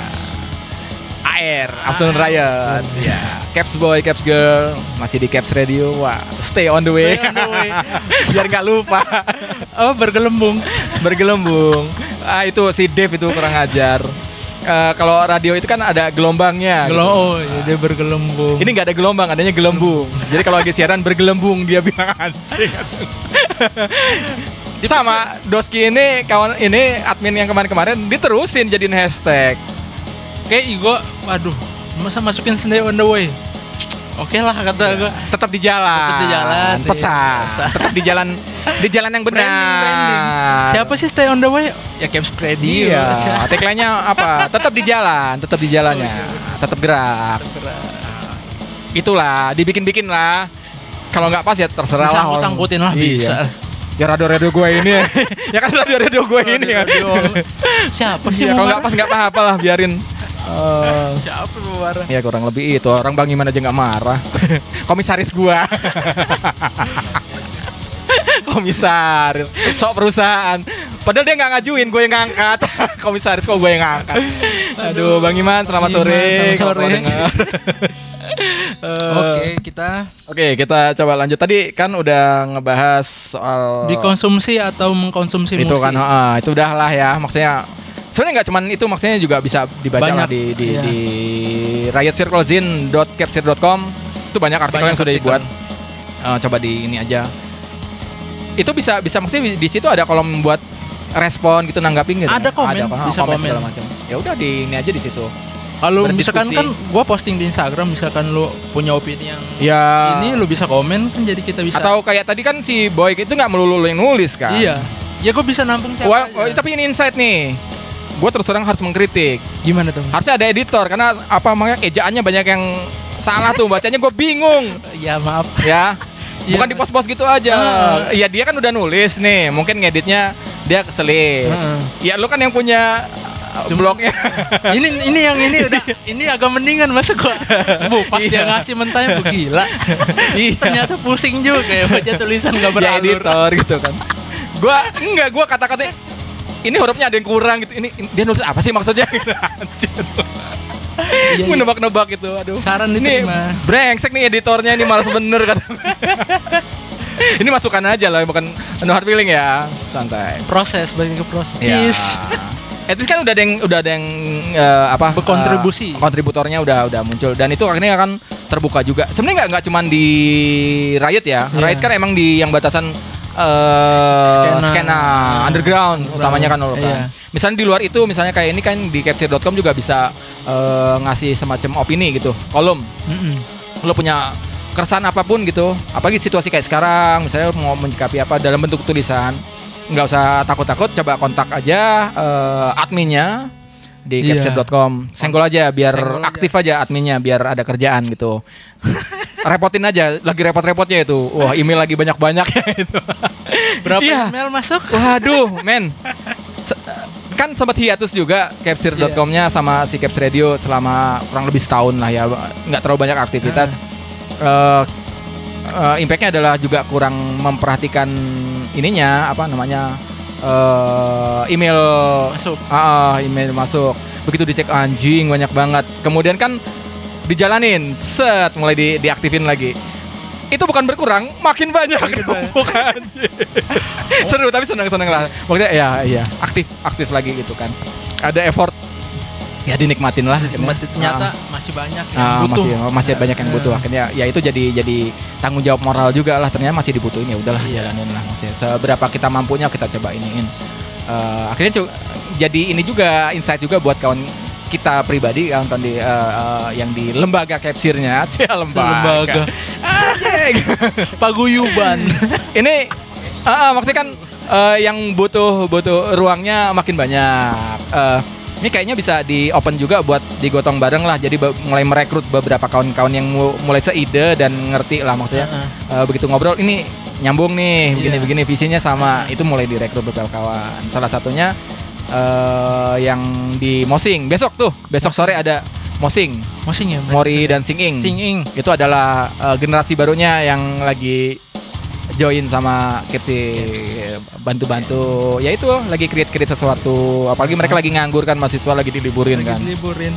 AR, Afternoon. Riot. Ya, Caps Boy, Caps Girl, masih di Caps Radio. Wah, stay on the way. Stay on the way. Biar nggak lupa. Oh bergelembung. Bergelembung. Ah, itu si Dave itu kurang ajar. Eh, kalau radio itu kan ada gelombangnya. gitu. Gelom, oh iya, dia bergelembung. Ini nggak ada gelombang, adanya gelembung. Jadi kalau lagi siaran bergelembung dia bilang anjing. Sama Doski ini kawan ini admin yang kemarin-kemarin diterusin jadiin hashtag. kayak gue, waduh, masa masukin Sunday on the way. Oke lah kata gue. Tetap di jalan. Tetap di jalan, iya. Pesan. Pesan. Tetap di jalan di jalan yang benar. Branding, branding. Siapa sih stay on the way? Ya Caps Radio. Iya. Tagline-nya apa? Tetap di jalan, tetap di jalannya. Tetap gerak. Itulah, dibikin-bikin lah. Kalau nggak pas ya terserah lah. Disangkut-sangkutin lah, Iya. bisa. Ya radio-radio gue ini ya. ya kan radio-radio gue ini ya. Radio. Siapa sih Iya, mau kalau nggak pas nggak apa-apa lah, biarin. Eh, Siapa marah? ya kurang lebih itu orang bang gimana aja nggak marah. Komisaris gua. Komisaris, sok perusahaan. Padahal dia nggak ngajuin, gue yang ngangkat. Komisaris kok gue yang ngangkat. Aduh, Bang Iman, selamat Iman, sore. selamat sore. Oke, kita Oke, kita coba lanjut. Tadi kan udah ngebahas soal dikonsumsi atau mengkonsumsi itu musik. kan, heeh, itu udah lah ya. Maksudnya sebenarnya nggak cuman itu, maksudnya juga bisa dibaca lah Banyak, di di, iya. di riotcirclezine.capsir.com itu banyak artikel Banyak yang sudah artikel. dibuat. Eh, coba di ini aja. Itu bisa bisa maksudnya di situ ada kolom buat respon gitu nanggapin gitu. Ada komen, kok, bisa komen. segala macam. Ya udah di ini aja di situ. Kalau misalkan kan gua posting di Instagram misalkan lu punya opini yang Ya. ini lu bisa komen kan jadi kita bisa atau kayak tadi kan si Boy itu nggak melulu lu yang nulis kan? Iya. Ya gua bisa nampung siapa Wah, aja. oh, tapi ini insight nih. Gue terus terang harus mengkritik. gimana tuh? Harusnya ada editor karena apa makanya ejaannya banyak yang salah tuh bacanya gue bingung Ya maaf. ya. Iya. Bukan di pos-pos gitu aja. Iya dia kan udah nulis nih, mungkin ngeditnya dia keselip. Heeh. Ya lu kan yang punya uh, Cuma- blognya. ini ini yang ini udah ini agak mendingan masa gua bu pas dia Iya. ngasih mentahnya bu gila Iya. ternyata pusing juga ya baca tulisan gak ya beralur editor gitu kan. Gua enggak gua kata-kata ini hurufnya ada yang kurang gitu. Ini ini- dia nulis apa sih maksudnya gitu. Anjir. Iya, iya. nebak-nebak gitu. Aduh. Saran ini brengsek nih editornya ini malas bener kata. ini masukan aja lah bukan no hard feeling ya. Santai. proses bagi ke proses Ya. Least kan udah ada yang udah ada yang eh, apa Berkontribusi. eh, kontributornya udah udah muncul dan itu akhirnya akan terbuka juga. Sebenarnya nggak nggak cuma di Riot ya. Iya. Riot kan emang di yang batasan eh Skena. skena, underground, Underground. utamanya kan lo Iya. kan. Misalnya di luar itu misalnya kayak ini kan di capsir.com juga bisa eh, ngasih semacam opini gitu, kolom. Mm-mm. Lo punya keresahan apa pun gitu, apalagi situasi kayak sekarang, misalnya lo mau menyikapi apa dalam bentuk tulisan, nggak usah takut-takut, coba kontak aja eh, adminnya di Iya. capsir.com. Senggol aja biar Senggol aja. aktif aja adminnya biar ada kerjaan gitu. Repotin aja, lagi repot-repotnya itu. Wah, email lagi banyak-banyak itu. berapa Iya. email masuk Waduh, men. Se- kan sempat hiatus juga capsir.com-nya sama si Caps Radio selama kurang lebih setahun lah ya. Nggak terlalu banyak aktivitas. Eh eh, impactnya adalah juga kurang memperhatikan ininya apa namanya eh email masuk ah, email masuk. Begitu dicek anjing banyak banget. Kemudian kan dijalanin, set mulai di diaktifin lagi. Itu bukan berkurang, makin banyak bukan. Seru tapi senang-senang lah. Maksudnya ya iya, aktif aktif lagi gitu kan. Ada effort ya dinikmatin lah. Tempat akhirnya. ternyata Ah. masih banyak yang Ah, butuh masih masih banyak yang butuh Ah. akhirnya ya itu jadi jadi tanggung jawab moral juga lah ternyata masih dibutuhin ya udahlah Iya. jalanin lah maksudnya seberapa kita mampunya kita coba iniin Eh, akhirnya jadi ini juga insight juga buat kawan kita pribadi kawan di eh, eh, yang di lembaga capsirnya. Cia lembaga, Lembaga. Paguyuban. Ini ah, ah, maksudnya kan eh, yang butuh butuh ruangnya makin banyak. Eh, ini kayaknya bisa di open juga buat digotong bareng lah. Jadi mulai merekrut beberapa kawan-kawan yang mu- mulai seide dan ngerti lah maksudnya. Heeh. Eh, begitu ngobrol ini nyambung nih Iya. begini-begini visinya sama. Itu mulai direkrut beberapa kawan. Salah satunya eh yang di Mosing. Besok tuh besok sore ada Mosing. Mosing ya Mori dan Singing Singing itu adalah eh, generasi barunya yang lagi join sama Kepti bantu-bantu. Ya itu lagi create-create sesuatu. Apalagi mereka lagi nganggur kan mahasiswa lagi diliburin lagi kan. liburin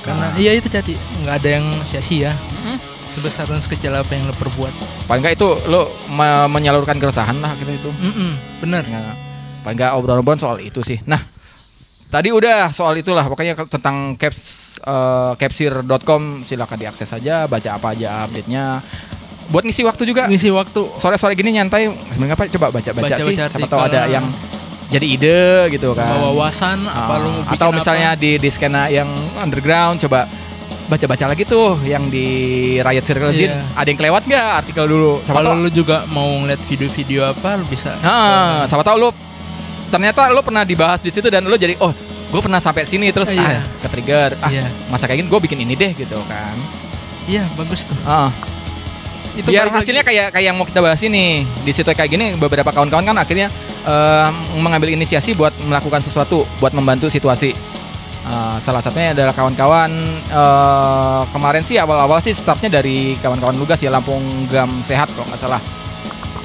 karena Ah. iya itu jadi nggak ada yang sia-sia. Sebesar dan sekecil apa yang lo perbuat. Paling nggak itu lo me- menyalurkan keresahan lah gitu itu. Mm-mm, bener. Nah, paling nggak obrol-obrolan soal itu sih. Nah Tadi udah soal itulah pokoknya tentang caps eh, capsir.com silakan diakses aja, baca apa aja update-nya. Buat ngisi waktu juga. ngisi waktu Sore-sore gini nyantai, sebenarnya apa coba baca-baca sih. Baca-baca Siapa tahu ada yang jadi ide gitu kan. wawasan apa Ah, lu atau misalnya apa. di di skena yang underground coba baca-baca lagi tuh yang di Riot Circle Zine. Iya. Ada yang kelewat nggak artikel dulu? Siapa kalau lu juga mau ngeliat video-video apa lu bisa Ah, siapa tahu lu ternyata lu pernah dibahas di situ dan lu jadi oh gue pernah sampai sini terus Iya. ah ke trigger ah Iya. masa kayak gini gue bikin ini deh gitu kan iya bagus tuh ah itu biar hasilnya lagi. kayak kayak yang mau kita bahas ini di situ kayak gini beberapa kawan-kawan kan akhirnya eh, mengambil inisiasi buat melakukan sesuatu buat membantu situasi Eh, salah satunya adalah kawan-kawan eh, kemarin sih awal-awal sih startnya dari kawan-kawan Lugas ya Lampung Gam Sehat kalau nggak salah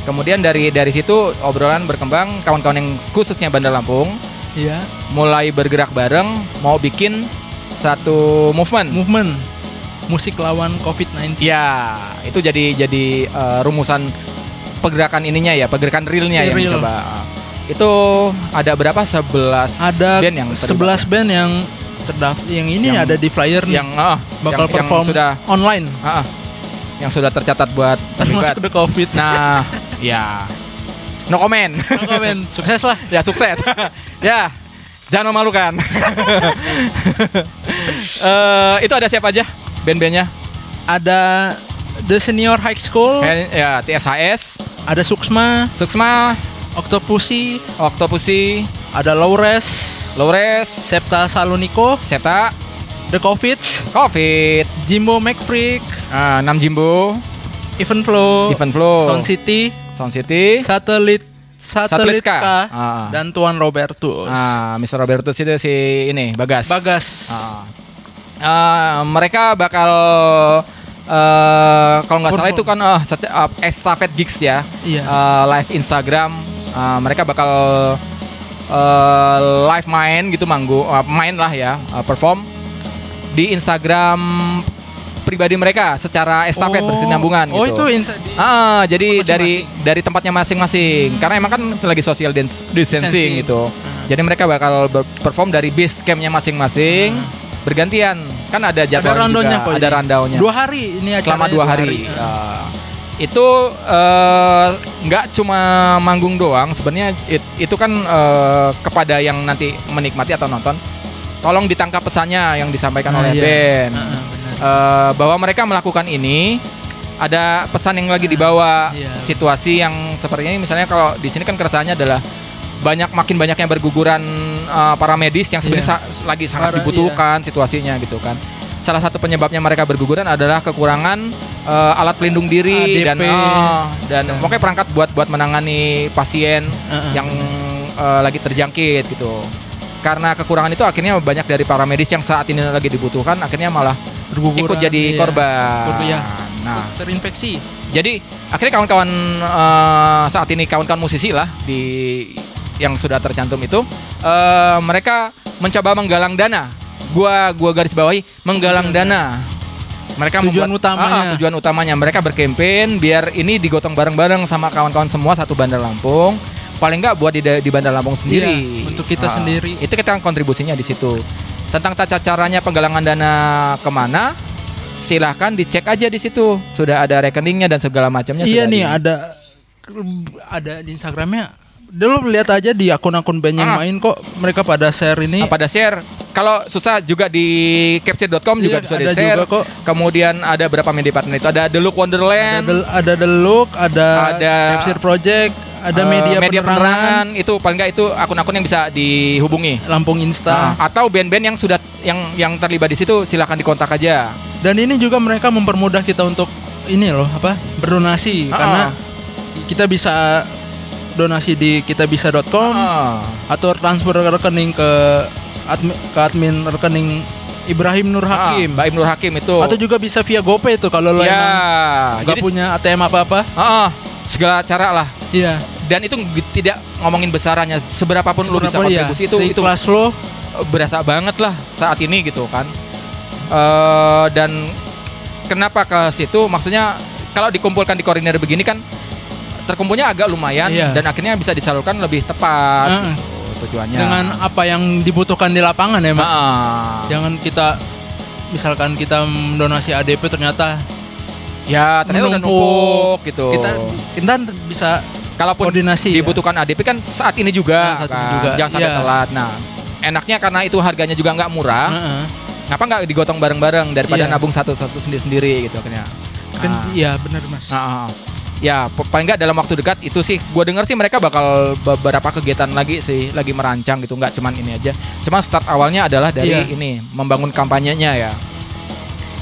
kemudian dari dari situ obrolan berkembang kawan-kawan yang khususnya Bandar Lampung. Iya. Mulai bergerak bareng mau bikin satu movement. Movement. Musik lawan covid-19 Ya, itu jadi jadi eh, rumusan pergerakan ininya ya, pergerakan realnya yang Real. coba. Itu ada berapa? 11 ada band yang 11 band yang terdaftar yang ini Yang- ada di flyer nih. yang ah, bakal yang, yang perform sudah online. Ah, ah, yang sudah tercatat buat terlibat. termasuk the covid. Nah, ya. No comment. No comment. sukses lah. Ya sukses. ya. Jangan memalukan. Eh, itu ada siapa aja band-bandnya? ada the senior high school. Kayak- Ya, TSHS, ada Suksma. Suksma, Octopussy. Octopussy, ada Lowres Lores, Septa Saloniko. Seta, The Covid. Covid, Jimbo McFreak. Ah, Nam Jimbo, Even Flow. Event Flow, Sound City Sound City, Satelit Satelit Satelit Ska. Ska, Ah. dan Tuan Robertus ah, Mr. Robertus itu si ini Bagas. Bagas Ah. Ah, mereka bakal eh kalau nggak salah itu kan eh eh, estafet gigs ya. Iya. Eh, live Instagram Ah, mereka bakal eh, live main gitu manggu eh, main lah ya eh, perform di Instagram pribadi mereka secara estafet Oh. berkesinambungan Oh gitu. itu inta- di Ah, jadi Masing-masing. dari dari tempatnya masing-masing. Karena emang kan lagi social dance- distancing Distancing. gitu. Ah. Jadi mereka bakal perform dari base campnya masing-masing. Bergantian. Kan ada jadwal ada juga, kok ada rundownnya. Dua hari ini Selama dua hari. Ah. Ah. itu eh, nggak cuma manggung doang. Sebenarnya it- itu kan eh, kepada yang nanti menikmati atau nonton. Tolong ditangkap pesannya yang disampaikan Ah, oleh iya. band Ah, ah, eh, bahwa mereka melakukan ini ada pesan yang lagi dibawa Iya. situasi yang seperti ini misalnya kalau di sini kan keresahannya adalah banyak makin banyak yang berguguran eh, para medis yang sebenarnya Iya. sa- lagi sangat Para- dibutuhkan situasinya gitu kan salah satu penyebabnya mereka berguguran adalah kekurangan eh, alat pelindung diri ADP. dan eh, dan Dan- pokoknya perangkat buat buat menangani pasien Ah, ah. yang eh, lagi terjangkit gitu karena kekurangan itu akhirnya banyak dari para medis yang saat ini lagi dibutuhkan akhirnya malah Berguguran, ikut jadi iya. korban. Iya. Nah, terinfeksi jadi akhirnya kawan-kawan eh, saat ini kawan-kawan musisi lah di yang sudah tercantum itu eh, mereka mencoba menggalang dana. Gua gua garis bawahi menggalang dana. Mereka Tujuan membuat- utamanya. Ah, tujuan utamanya mereka berkempen biar ini digotong bareng-bareng sama kawan-kawan semua satu Bandar Lampung. Paling nggak buat di, di Bandar Lampung sendiri. Iya, untuk kita Ah, sendiri. Itu kita kontribusinya di situ. Tentang tata caranya penggalangan dana ke mana? Silahkan dicek aja di situ. Sudah ada rekeningnya dan segala macamnya. iya sudah nih di- ada ada di Instagramnya dulu lihat aja di akun-akun band yang Ah. main kok mereka pada share ini Ah, pada share. Kalau susah juga di capture.com juga Iya, bisa ada di share. juga kok. Kemudian ada berapa media partner itu? Ada The Look ada Wonderland, the, ada the look ada Ada- Capsir Project ada eh, media, media penerangan, penerangan itu paling nggak itu akun-akun yang bisa dihubungi. Lampung Insta Ah, atau band-band yang sudah yang yang terlibat di situ silakan dikontak aja. dan ini juga mereka mempermudah kita untuk ini loh apa berdonasi Ah. karena kita bisa donasi di kitabisa.com Ah. atau transfer rekening ke admin, ke admin rekening Ibrahim Nur Hakim Ah, Mbak Ibnur Hakim itu. atau juga bisa via GoPay itu kalau lo ya, emang nggak jadi punya ATM apa-apa Ah, ah, segala cara lah. iya Dan itu tidak ngomongin besarannya, seberapa pun lu bisa iya, kontribusi itu itu seikhlas lo berasa banget lah saat ini gitu kan. Eh dan kenapa ke situ? Maksudnya kalau dikumpulkan di koordinat begini kan terkumpulnya agak lumayan Iya. dan akhirnya bisa disalurkan lebih tepat. Gitu. tujuannya. dengan apa yang dibutuhkan di lapangan ya mas Ah. jangan kita misalkan kita mendonasi ADP ternyata ya ternyata udah menumpuk. numpuk gitu. kita kita bisa kalaupun koordinasi ya. dibutuhkan ADP kan saat ini juga, Ya, saat ini kan. juga. jangan sampai Iya. telat. Nah, enaknya karena itu harganya juga nggak murah, Heeh. ngapa nggak digotong bareng-bareng daripada Iya. nabung satu-satu sendiri-sendiri gitu akhirnya. kan Ah. iya benar mas Ah, ah. ya paling nggak dalam waktu dekat itu sih gue dengar sih mereka bakal beberapa kegiatan lagi sih lagi merancang gitu nggak cuman ini aja cuman start awalnya adalah dari Iya. ini membangun kampanyenya ya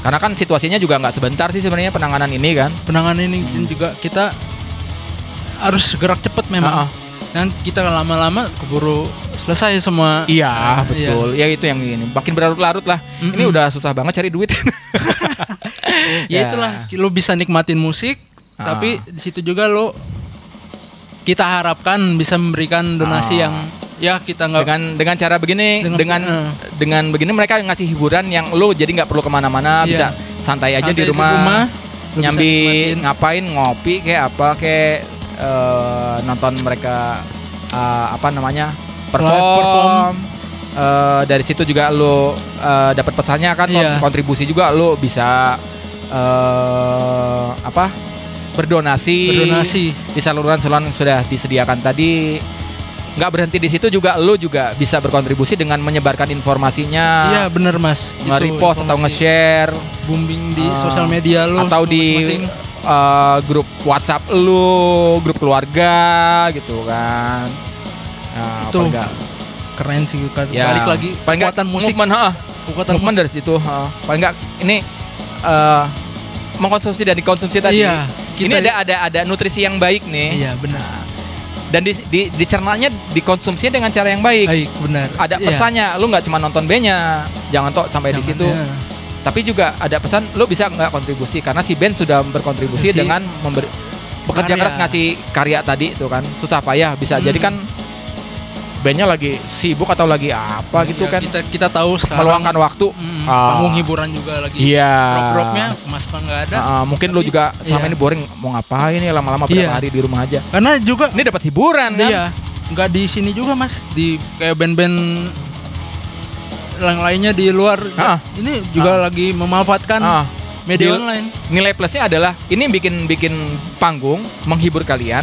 karena kan situasinya juga nggak sebentar sih sebenarnya penanganan ini kan penanganan ini Hmm. juga kita harus gerak cepat memang Ah, ah. dan kita lama-lama keburu selesai semua iya Ah, betul ya itu yang ini makin berlarut-larut lah ini Mm-mm. udah susah banget cari duit ya itulah lo bisa nikmatin musik Ah. tapi di situ juga lo kita harapkan bisa memberikan donasi Ah. yang ya kita nggak dengan dengan cara begini Dengan- dengan dengan, eh. begini mereka ngasih hiburan yang lu jadi nggak perlu ke mana-mana Iya. bisa santai aja santai di rumah, lo bisa nyambi ngapain ngopi kayak apa kayak eh, nonton mereka eh, apa namanya perform, perform. Eh, dari situ juga lu eh, dapat pesannya kan Iya. kontribusi juga lu bisa eh, apa berdonasi berdonasi di saluran-saluran yang sudah disediakan tadi nggak berhenti di situ juga lu juga bisa berkontribusi dengan menyebarkan informasinya iya bener mas nge-repost atau nge-share booming di Ah. sosial media lo atau di masing-masing. Uh, grup WhatsApp lu, grup keluarga gitu kan. Nah, Itu. paling nggak- keren sih kan ya, balik lagi paling kekuatan musik movement, ha, kekuatan movement musik dari situ. ha. Paling nggak ini uh, mengkonsumsi dan dikonsumsi tadi. iya ini kita ada ada ada nutrisi yang baik nih. iya benar Dan di, di dicernanya dikonsumsi dengan cara yang baik. baik benar Ada Iya. pesannya, lu nggak cuma nonton bandnya, jangan tok sampai di Jangan, situ. iya. Tapi juga ada pesan lu bisa nggak kontribusi karena si band sudah berkontribusi Si- dengan memberi bekerja Karya. keras ngasih karya tadi itu kan susah payah bisa Hmm. jadi kan bandnya lagi sibuk atau lagi apa gitu Iya, kan kita kita tahu sekarang meluangkan waktu Mm, Ah. panggung hiburan juga lagi iya rock-rocknya pemasukan nggak ada Ah, mungkin lu Tapi- juga selama iya. ini boring mau ngapain ya lama-lama berapa Iya. hari di rumah aja karena juga ini dapat hiburan kan iya nggak di sini juga mas di kayak band-band yang lainnya di luar. Ah. ini juga lagi memanfaatkan Ah, media di- online. nilai plusnya adalah ini bikin bikin panggung menghibur kalian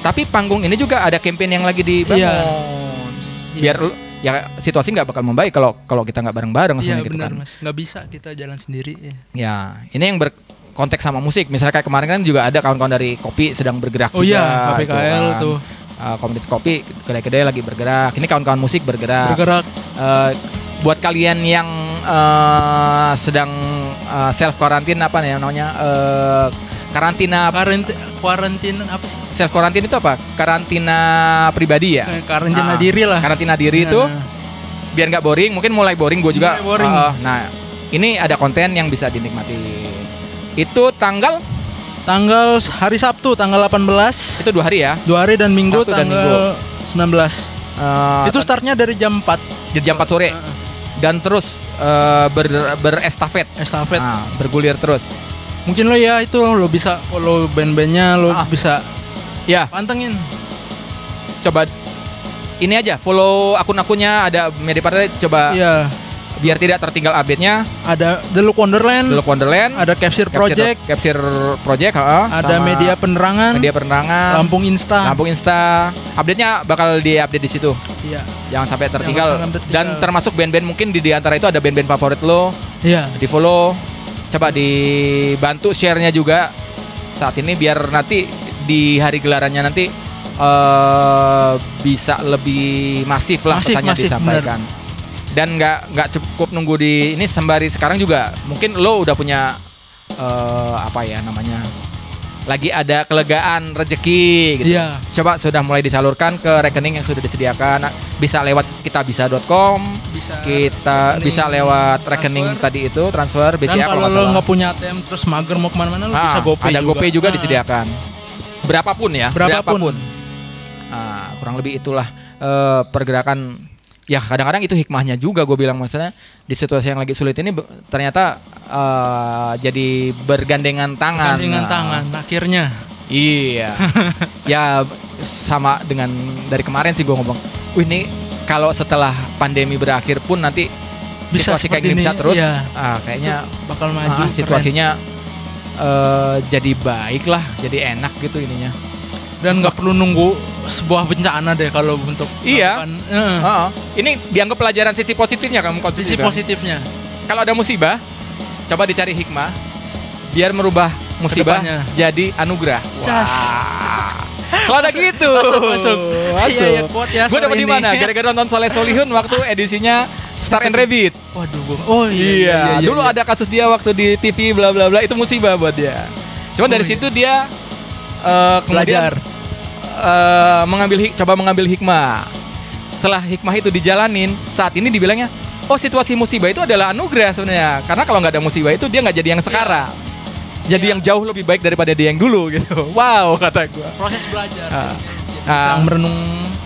tapi panggung ini juga ada campaign yang lagi dibangun. Iya. biar lu ya situasi nggak bakal membaik kalau kalau kita nggak bareng-bareng iya semuanya gitu benar kan. Mas. Nggak bisa kita jalan sendiri ya. ya ini yang berkonteks sama musik. Misalnya kayak kemarin kan juga ada kawan-kawan dari kopi sedang bergerak oh juga iya KPKL kan. tuh. Uh, komunitas kopi kedai-kedai lagi bergerak. Ini kawan-kawan musik bergerak. Bergerak. Uh, buat kalian yang uh, sedang uh, self quarantine apa nih namanya uh, karantina? Karantina karantina apa sih? Self quarantine itu apa? Karantina pribadi ya? Karantina Ah, diri lah. karantina diri Iya. itu biar nggak boring mungkin mulai boring gue juga. Mulai boring. Uh, nah ini ada konten yang bisa dinikmati. Itu tanggal? Tanggal hari Sabtu tanggal 18 itu dua hari ya? Dua hari dan minggu Sabtu dan tanggal 19 Uh, itu startnya dari jam 4 di jam 4 sore? Heeh. Dan terus uh, ber, berestafet. Estafet. Nah, bergulir terus. Mungkin lo ya itu lo bisa follow band-bandnya lo Ah. bisa ya. pantengin. Coba ini aja follow akun-akunnya ada media partai coba Iya, biar tidak tertinggal update-nya ada The Look Wonderland, The Look Wonderland ada Capture Project, Capture Project ha, ada sama media penerangan, media penerangan Lampung Insta. Lampung Insta update-nya bakal di-update di situ Iya. jangan sampai tertinggal sampai tertinggal. dan termasuk band-band mungkin di, di antara itu ada band-band favorit lo Iya. di follow coba dibantu share-nya juga saat ini biar nanti di hari gelarannya nanti eh bisa lebih masif lah Masif, pesannya masif, disampaikan dan nggak nggak cukup nunggu di ini sembari sekarang juga mungkin lo udah punya eh apa ya namanya lagi ada kelegaan rezeki gitu Iya. coba sudah mulai disalurkan ke rekening yang sudah disediakan bisa lewat kitabisa.com Bisa. kita rekening bisa lewat rekening transfer. tadi itu transfer Dan BCA kalau kalau lo nggak punya ATM terus mager mau ke mana-mana lo salah. bisa Ah, GoPay ada juga. GoPay juga Ah. disediakan berapapun ya Berapapun. Ah, kurang lebih itulah eh, pergerakan ya kadang-kadang itu hikmahnya juga gue bilang maksudnya di situasi yang lagi sulit ini ternyata eh, jadi bergandengan tangan Gandengan Nah, tangan akhirnya. Iya. ya sama dengan dari kemarin sih gue ngomong, wih ini kalau setelah pandemi berakhir pun nanti Bisa situasi kayak gini bisa terus iya. ah, kayaknya bakal maju ah, keren. situasinya eh, jadi baik lah jadi enak gitu ininya dan nggak perlu nunggu sebuah bencana deh kalau untuk Iya. eh, Heeh. ini dianggap pelajaran sisi positifnya kamu konsumsi sisi positifnya kalau ada musibah coba dicari hikmah biar merubah musibah Ke depannya. jadi anugerah Cas. Wah. Selalu ada gitu Masuk, masuk. Iya, iya, quote ya Gue sore dapet di ini. mana? Gara-gara nonton Soleh Solihun waktu edisinya Star and Rabbit. waduh gua oh iya, Iya, iya, iya, dulu iya. ada kasus dia waktu di TV bla bla bla itu musibah buat dia. Cuman Oh, dari iya. situ dia eh, kemudian belajar eh, mengambil hik- coba mengambil hikmah. Setelah hikmah itu dijalanin, saat ini dibilangnya, oh situasi musibah itu adalah anugerah sebenarnya. Karena kalau nggak ada musibah itu dia nggak jadi yang sekarang. Jadi Iya. yang jauh lebih baik daripada dia yang dulu gitu. Wow kata gua. proses belajar Ah. bisa merenung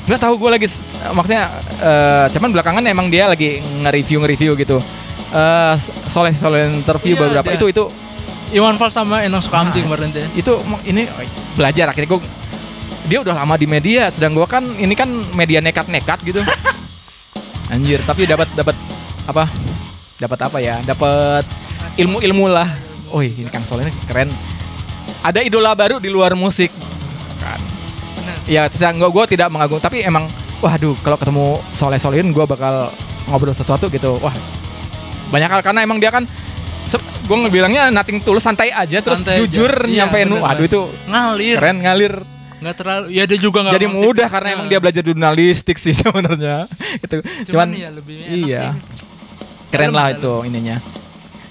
Nggak tahu gue lagi maksudnya eh, cuman belakangan emang dia lagi nge-review nge-review gitu. Eh soleh soleh interview Iya, beberapa dia. itu itu Iwan Fals sama Enong Sukamti Ah. kemarin teh itu ini belajar akhirnya gue dia udah lama di media sedang gue kan ini kan media nekat-nekat gitu. Anjir tapi dapat dapat apa? Dapat apa ya? Dapat ilmu-ilmu lah. Oh ini Kang Soleh ini keren. Ada idola baru di luar musik. Kan. Ya sedang gue gue tidak mengagung tapi emang waduh kalau ketemu Soleh Solehin gue bakal ngobrol sesuatu gitu. Wah banyak hal karena emang dia kan gue ngebilangnya nothing tulus santai aja terus Santai aja. jujur Iya, nyampein bener, waduh itu ngalir. keren ngalir nggak terlalu ya dia juga nggak jadi mudah karena emang Nah. dia belajar jurnalistik sih sebenarnya gitu cuman, cuman, ya lebih enak iya sih. keren Dalam, lah dalam. itu ininya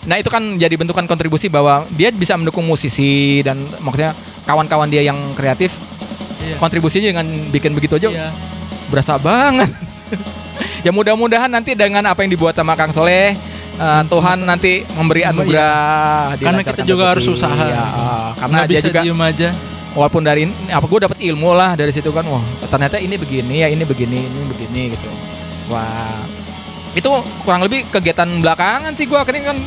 nah itu kan jadi bentukan kontribusi bahwa dia bisa mendukung musisi dan maksudnya kawan-kawan dia yang kreatif iya. kontribusinya dengan bikin begitu aja Iya. berasa banget ya mudah-mudahan nanti dengan apa yang dibuat sama Kang Soleh uh, Tuhan nanti memberi Iya. anugerah Karena kita juga harus usaha. Ya, uh, karena Nggak dia bisa juga diem aja walaupun dari apa gue dapat ilmu lah dari situ kan wah ternyata ini begini ya ini begini ini begini gitu. Wah itu kurang lebih kegiatan belakangan sih gue akhirnya kan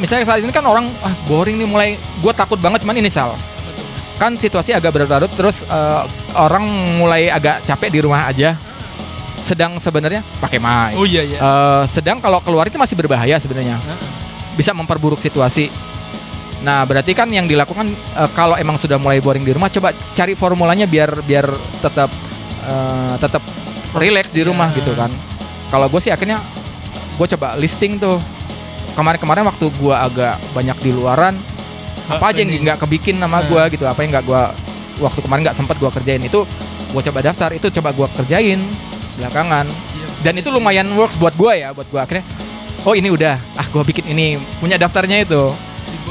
misalnya saat ini kan orang ah boring nih mulai gue takut banget cuman ini sal. Kan situasi agak berlarut terus eh, orang mulai agak capek di rumah aja. Sedang sebenarnya pakai mic. Oh iya iya. Eh, sedang kalau keluar itu masih berbahaya sebenarnya. Bisa memperburuk situasi. Nah, berarti kan yang dilakukan eh, kalau emang sudah mulai boring di rumah, coba cari formulanya biar biar tetap eh, tetap relax di rumah Iya. gitu kan. Kalau gue sih akhirnya gue coba listing tuh kemarin-kemarin waktu gue agak banyak di luaran apa aja yang nggak kebikin nama gue gitu, apa yang nggak gue waktu kemarin nggak sempat gue kerjain itu gue coba daftar itu coba gue kerjain belakangan Iya. dan itu lumayan works buat gue ya buat gue akhirnya oh ini udah ah gue bikin ini punya daftarnya itu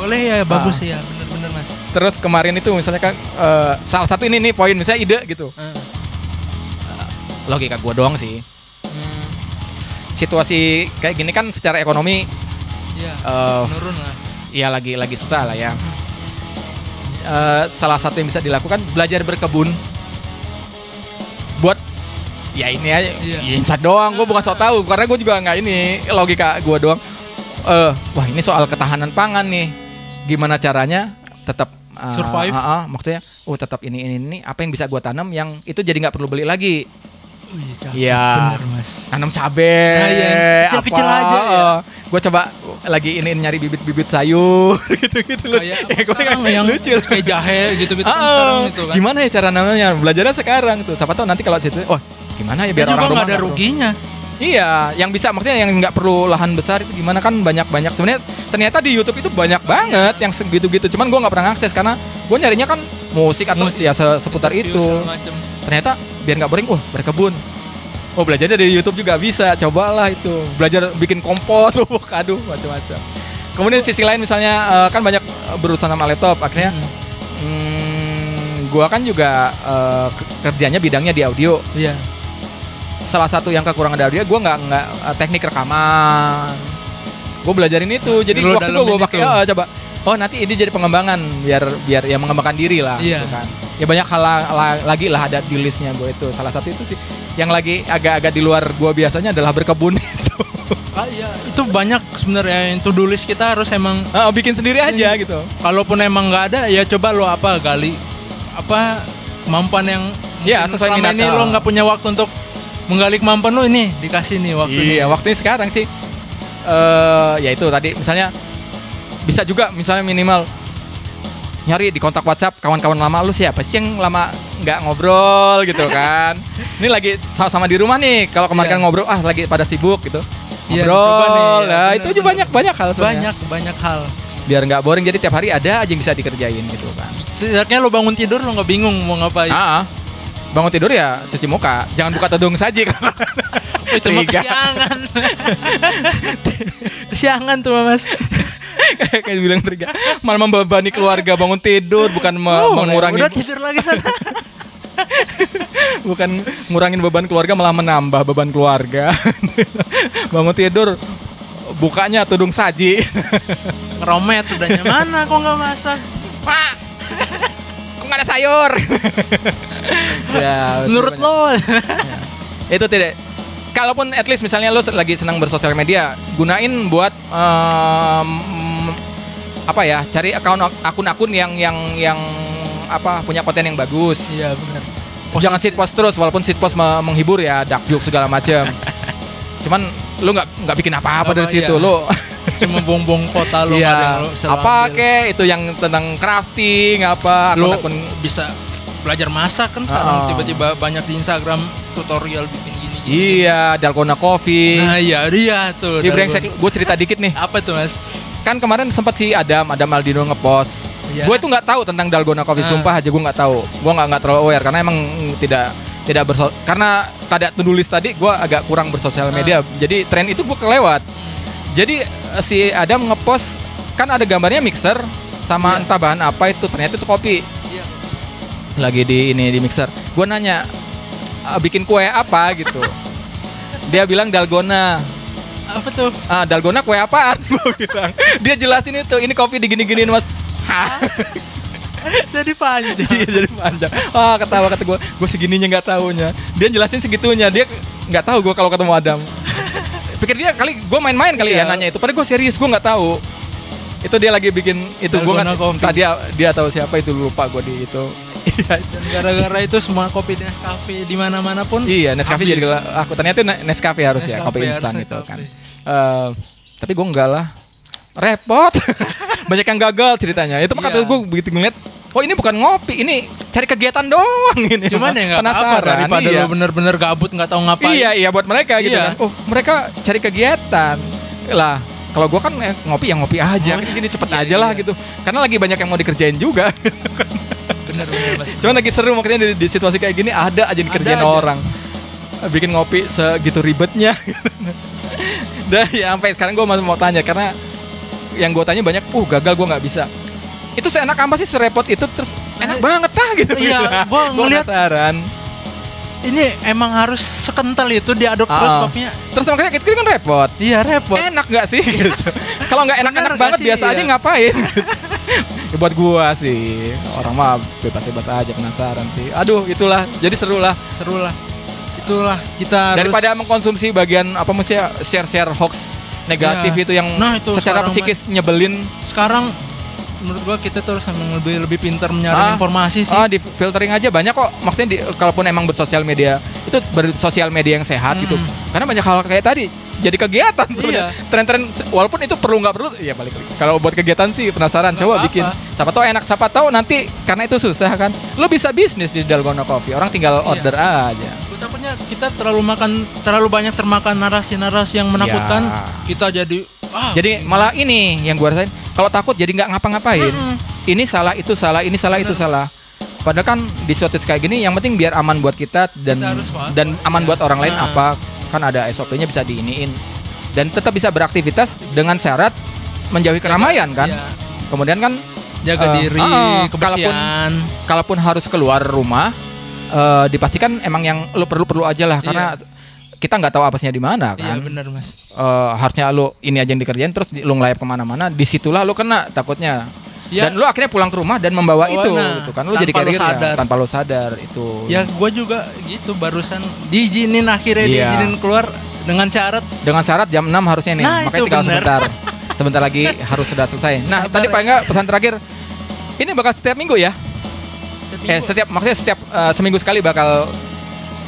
boleh ya bagus ya bener-bener mas. Terus kemarin itu misalnya kan eh, salah satu ini nih poin misalnya ide gitu. Heeh. logika gue doang sih. Hmm, situasi kayak gini kan secara ekonomi iya eh menurun lah. ya lagi lagi susah lah ya. Eh, salah satu yang bisa dilakukan belajar berkebun. Buat ya ini aja Iya. ya insat doang gue bukan so tahu karena gue juga nggak ini logika gue doang. Eh wah ini soal ketahanan pangan nih gimana caranya tetap eh, Survive. ah, ah, maksudnya oh tetap ini ini ini apa yang bisa gue tanam yang itu jadi nggak perlu beli lagi. Oh, iya. Iya. nanam cabe Nah, iya. Kecil-kecil aja ya. gue coba lagi ini nyari bibit-bibit sayur gitu-gitu loh kayak Ya, nggak- yang lucu. kayak jahe gitu-gitu kan Ah, sekarang itu kan. Gimana ya cara namanya? Belajarnya sekarang tuh. Siapa tahu nanti kalau situ oh gimana ya Dia biar juga orang rumah ada ruginya iya yang bisa maksudnya yang nggak perlu lahan besar itu gimana? Kan banyak-banyak. Sebenarnya ternyata di YouTube itu banyak banget yang segitu-gitu. Cuman gua nggak pernah akses karena gua nyarinya kan musik atau Musik, ya se- seputar itu. ternyata biar nggak boring wah berkebun. Oh belajarnya dari YouTube juga bisa. Cobalah itu. Belajar bikin kompos. Uh, aduh macam-macam. Kemudian sisi lain misalnya eh, kan banyak eh, berurusan sama laptop. Akhirnya Hmm. hmm, gua kan juga ke- kerjanya bidangnya di audio. Iya salah satu yang kekurangan dari audio gua nggak nggak eh, teknik rekaman. Gue belajarin itu jadi Lu waktu itu gue pakai eh, coba. Oh nanti ini jadi pengembangan biar biar ya mengembangkan diri lah Iya. gitu kan. Ya banyak hal la- la- lagi lah ada di listnya gue itu. Salah satu itu sih yang lagi agak-agak di luar gue biasanya adalah berkebun itu. Ah, iya. itu banyak sebenarnya yang to do list kita harus emang Ah, bikin sendiri aja gitu. Kalaupun emang nggak ada ya coba lo apa gali apa kemampuan yang Iya, mungkin sesuai selama minat, ini lo. nggak punya waktu untuk menggali kemampuan lu ini dikasih nih waktu Iya, waktunya sekarang sih. Eh, ya itu tadi misalnya bisa juga misalnya minimal nyari di kontak WhatsApp kawan-kawan lama lu siapa sih yang lama nggak ngobrol gitu kan. Ini lagi sama-sama di rumah nih. Kalau kemarin Iya. kan ngobrol ah lagi pada sibuk gitu. Iya, Ngobrol. coba nih, ya, Nah, bener, itu aja banyak banyak hal sebenarnya. banyak banyak hal Biar nggak boring jadi tiap hari ada aja yang bisa dikerjain gitu kan. setidaknya lu bangun tidur lu nggak bingung mau ngapain Ah, ah. Bangun tidur ya cuci muka. Jangan buka tudung saja kalau itu mah kesiangan kesiangan tuh mas. Kayak kayak bilang Triga malah membebani keluarga bangun tidur bukan me- Oh, mengurangi udah tidur lagi sana bukan ngurangin beban keluarga malah menambah beban keluarga. Bangun tidur bukanya tudung saji. Ngeromet udahnya mana kok nggak masak. Pak ada sayur. Ya menurut banyak. lo. Itu tidak. Kalaupun at least misalnya lo lagi senang bersosial media gunain buat em, apa ya cari akun akun-akun yang yang yang apa punya konten yang bagus. Iya benar. Jangan sit post terus walaupun sit post me- menghibur ya dark joke segala macam cuman lu nggak nggak bikin apa-apa dari situ iya. lu cuma bong-bong kota lo ada iya apa kek? Itu yang tentang crafting apa? Lo akun-akun bisa belajar masak kan sekarang Ah. tiba-tiba banyak di Instagram tutorial bikin gini gini iya dalgona coffee. Nah iya dia tuh Dalgona. brengsek gue cerita dikit nih. Apa tuh mas? Kan kemarin sempat si Adam Adam Aldino ngepost. Iya. gue itu nggak tahu tentang dalgona coffee Ah. sumpah aja gue nggak tahu. Gue nggak nggak terlalu aware karena emang tidak tidak berso karena kada tulis tadi gue agak kurang bersosial Ah. media jadi tren itu gue kelewat jadi eh, si Adam ngepost kan ada gambarnya mixer sama Iya. entah bahan apa itu ternyata itu kopi. Iya. lagi di ini di mixer. Gue nanya "Ah, bikin kue apa? gitu. Dia bilang dalgona. Apa tuh? Ah dalgona kue apaan? Gue bilang. Dia jelasin itu ini kopi digini-giniin mas. Hah? jadi panjang. Jadi jadi panjang. Ah ketawa kata gue gue segininya nggak taunya. Dia jelasin segitunya. Dia nggak tahu gue kalau ketemu Adam pikir dia kali gue main-main kali ya Iya. nanya itu. Padahal gue serius gue nggak tahu. Itu dia lagi bikin itu. Gue coffee. entah dia dia tahu siapa itu lupa gue di itu. Iya. Gara-gara itu semua kopi Nescafe di mana-mana pun iya Nescafe habis. jadi aku ternyata Nescafe harus ya Nescafe kopi harus instan itu kan. Eh, tapi gue enggak lah. Repot. Banyak yang gagal ceritanya. Itu kata Iya. gue begitu ngeliat oh ini bukan ngopi ini cari kegiatan doang ini. Cuman ya nggak apa penasaran daripada iya. lo bener-bener gabut nggak tahu ngapain. Iya iya buat mereka gitu Iya. kan. Oh mereka cari kegiatan. Lah kalau gue kan eh, ngopi ya ngopi aja. Oh, gini cepet iya, aja lah iya. gitu. Karena lagi banyak yang mau dikerjain juga. Bener-bener mas. Cuman lagi seru makanya di, di situasi kayak gini ada aja dikerjain Ada aja. orang. Bikin ngopi segitu ribetnya. Dan ya sampai sekarang gue masih mau tanya karena yang gue tanya banyak uh gagal gue nggak bisa itu seenak apa sih serepot itu? Terus enak Eh, banget ah gitu. Iya, gitu. Gua ngeliat- penasaran. Ini emang harus sekental itu diaduk terus Ah. kopinya. Terus makanya itu kan repot. Iya repot. Enak nggak sih? Gitu. kalau nggak enak-enak banget sih? biasa aja Iya. ngapain? Ya buat gua sih. Orang mah bebas-bebas aja penasaran sih. Aduh itulah. Jadi seru lah seru lah itulah kita harus daripada mengkonsumsi bagian apa maksudnya share-share hoax negatif Iya. itu yang Nah, itu secara psikis nyebelin. Sekarang menurut gua kita tuh harus lebih lebih pintar menyaring Ah. informasi sih ah di filtering aja banyak kok maksudnya di, kalaupun emang bersosial media itu bersosial media yang sehat gitu Mm. karena banyak hal kayak tadi jadi kegiatan Iya. sebenarnya tren-tren walaupun itu perlu nggak perlu ya balik lagi kalau buat kegiatan sih penasaran Nggak coba apa-apa. bikin siapa tahu enak siapa tahu nanti karena itu susah kan lo bisa bisnis di Dalgona Coffee orang tinggal Iya. order aja takutnya kita terlalu makan terlalu banyak termakan narasi-narasi yang menakutkan Ya. kita jadi jadi malah ini yang gua rasain kalau takut jadi nggak ngapa-ngapain mm-mm. ini salah itu salah ini salah itu salah padahal kan di shortage kayak gini yang penting biar aman buat kita dan Kita harus dan aman Iya. buat orang lain Nah. apa kan ada SOP-nya bisa diiniin dan tetap bisa beraktivitas dengan syarat menjauhi keramaian kan Iya. kemudian kan jaga Eh, diri ah, kebersihan kalaupun harus keluar rumah eh, dipastikan emang yang lu perlu perlu aja lah karena kita nggak tahu apesnya di mana iya kan benar mas Eh, harusnya lu ini aja yang dikerjain terus lu ngelayap ke mana-mana di situlah lu kena takutnya Ya. dan lu akhirnya pulang ke rumah dan membawa Bawa, itu nah, gitu kan tanpa jadi lu carrier ya, sadar. tanpa lu sadar itu ya gue juga gitu barusan diizinin akhirnya Iya. diizinin keluar dengan syarat dengan syarat jam 6 harusnya nih Nah, makanya tinggal bener. sebentar sebentar lagi harus sudah selesai nah Sabar tadi ya. paling nggak pesan terakhir ini bakal setiap minggu ya eh setiap maksudnya setiap eh, seminggu sekali bakal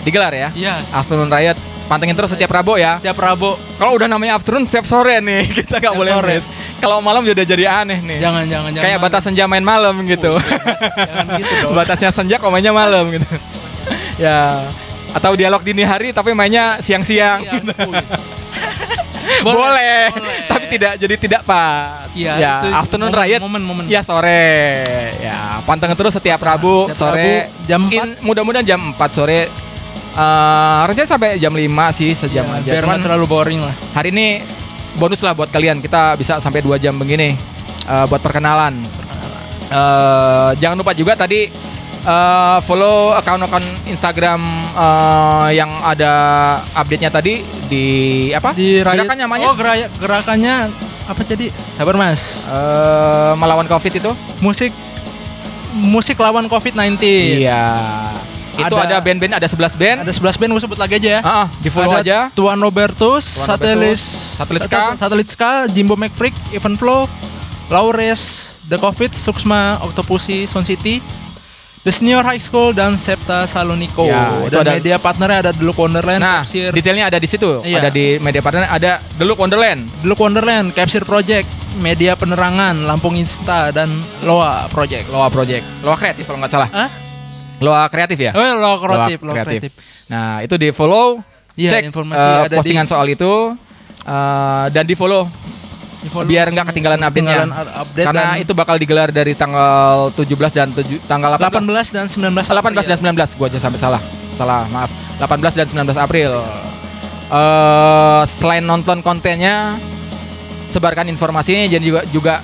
Digelar ya? Iya. Afternoon Riot. Pantengin terus setiap Rabu ya. Tiap Rabu. Kalau udah namanya afternoon setiap sore nih, kita nggak Setiap boleh sore. miss. Kalau malam udah jadi aneh nih. Jangan jangan jangan. Kayak batas senja main malam gitu. Jangan gitu dong. Batasnya senja kok mainnya malam gitu. ya. Atau dialog dini hari tapi mainnya siang-siang. Iya, boleh, boleh. tapi tidak jadi tidak pas. Iya, ya, itu afternoon momen- riot. momen-momen. Ya sore. Ya, pantengin terus setiap Rabu Setiap sore. Rabu, jam In- mudah-mudahan jam 4 sore. Eh, rencana sampai jam 5 sih sejam Iya, aja. Biar Cuman terlalu boring lah. hari ini bonus lah buat kalian. Kita bisa sampai 2 jam begini eh, buat perkenalan. Eh, jangan lupa juga tadi eh, follow akun-akun Instagram eh, yang ada update-nya tadi di apa? Di Gerakan namanya Oh, geraya- gerakannya apa jadi? Sabar Mas. Eh, melawan Covid itu? Musik musik lawan COVID-19. Iya. Itu ada Ada- band-band ada 11 band. Ada 11 band gue sebut lagi aja ya. Ah, ah, di follow Ada aja. Tuan Robertus, Tuan Satelis, Robertus, Satelit Ska. Jimbo McFreak, Even Flow, Laures, The Covid, Suksma, Octopussy, Sound City, The Senior High School, dan Septa Saloniko. Ya, itu dan ada- media partnernya ada Deluk Wonderland, Nah, Capsir, detailnya ada di situ. Iya. Ada di media partner ada The Look Wonderland. Deluk Wonderland, Capsir Project, Media Penerangan, Lampung Insta, dan Loa Project. Loa Project. Loa Kreatif kalau nggak salah. Hah? Loa Kreatif ya? Oh, Loa Kreatif, Loa Loa Kreatif. Nah, itu di follow. Iya, cek informasi eh, ada di- postingan soal itu eh, dan di follow Di-follow biar nggak ketinggalan update-nya. update Karena dan itu bakal digelar dari tanggal 17 dan 7, tanggal 18. 18 dan 19 18 dan April. 19 gua aja sampai salah. Salah, maaf. 18 dan 19 April. Eh selain nonton kontennya sebarkan informasinya dan juga juga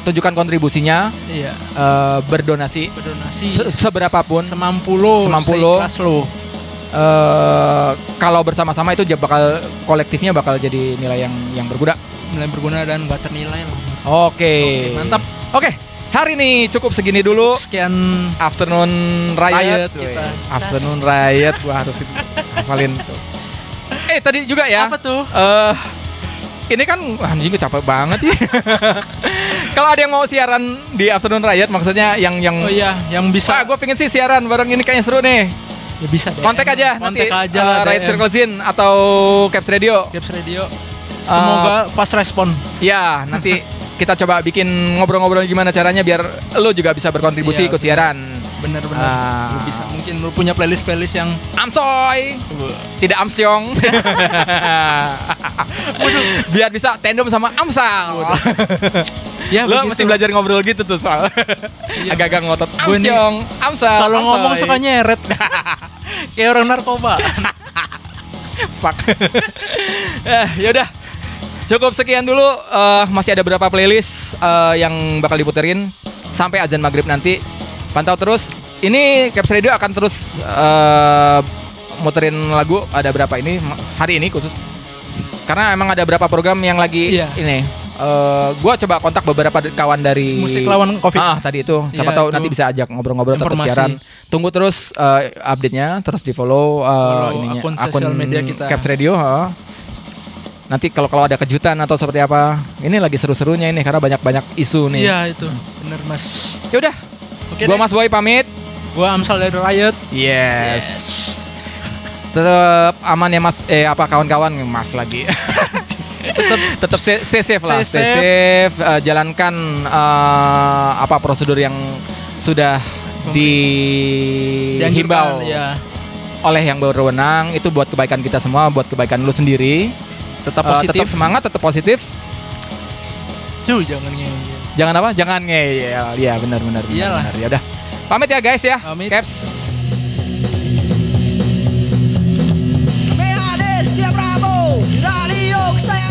tunjukkan kontribusinya Iya. eh, berdonasi berdonasi Se- seberapapun. semampu lo Semampu lo. eh kalau bersama-sama itu bakal kolektifnya bakal jadi nilai yang yang berguna. nilai berguna dan nggak ternilai lah Oke. Oke, mantap. Oke, hari ini cukup segini dulu. sekian Afternoon Riot, Riot kita. Afternoon Riot gua harus hafalin tuh. Eh tadi juga ya. apa tuh Eh ini kan anjing gue capek banget ya. Kalau ada yang mau siaran di Afternoon Riot maksudnya yang yang oh iya yang Wah, bisa gue pengen sih siaran bareng ini kayaknya seru nih. ya bisa DM. Kontak aja nanti kontak aja eh, lah Riot DM. Circle Zine atau Caps Radio. Caps Radio semoga fast respon Ya, nanti kita coba bikin ngobrol-ngobrol gimana caranya biar lo juga bisa berkontribusi Iya, ikut siaran. bener-bener Ah. lu bisa mungkin lu punya playlist playlist yang Amsoy, tidak Amsyong. biar bisa tandem sama Amsal. Ya lo begitu. mesti belajar ngobrol gitu tuh soal. Iya, Agak-agak ngotot. Amsyong, Amsal. kalau ngomong suka nyeret kayak orang narkoba fuck. eh, yaudah. Cukup sekian dulu. Eh, masih ada beberapa playlist eh, yang bakal diputerin sampai azan maghrib nanti. Pantau terus. Ini Caps Radio akan terus eh, muterin lagu. Ada berapa ini hari ini khusus. Karena emang ada beberapa program yang lagi Iya. ini. Eh, gua coba kontak beberapa kawan dari musik lawan covid Ah, tadi itu. Siapa Iya, tahu itu. nanti bisa ajak ngobrol-ngobrol tetap Informasi. siaran. Tunggu terus eh, update-nya, terus di-follow eh, Follow ininya akun sosial media kita. Caps Radio, ha. Nanti kalau kalau ada kejutan atau seperti apa, ini lagi seru-serunya ini karena banyak-banyak isu nih. iya itu bener mas Ya udah, Oke gua deh. Mas Boy pamit. gua Amsal dari Riot Yes. Tetap aman ya Mas eh apa kawan-kawan Mas lagi. tetap tetap stay, stay safe lah, Stay stay safe, eh, jalankan eh, apa prosedur yang sudah dihimbau ya oleh yang berwenang itu buat kebaikan kita semua, buat kebaikan lu sendiri. tetap Eh, positif tetap semangat, tetap positif. Cuy, jangan ngeyel Jangan apa? Jangan ngeyel. Iya, benar benar benar. Iyalah. Ya udah. Pamit ya guys ya. Pamit. Caps yoksa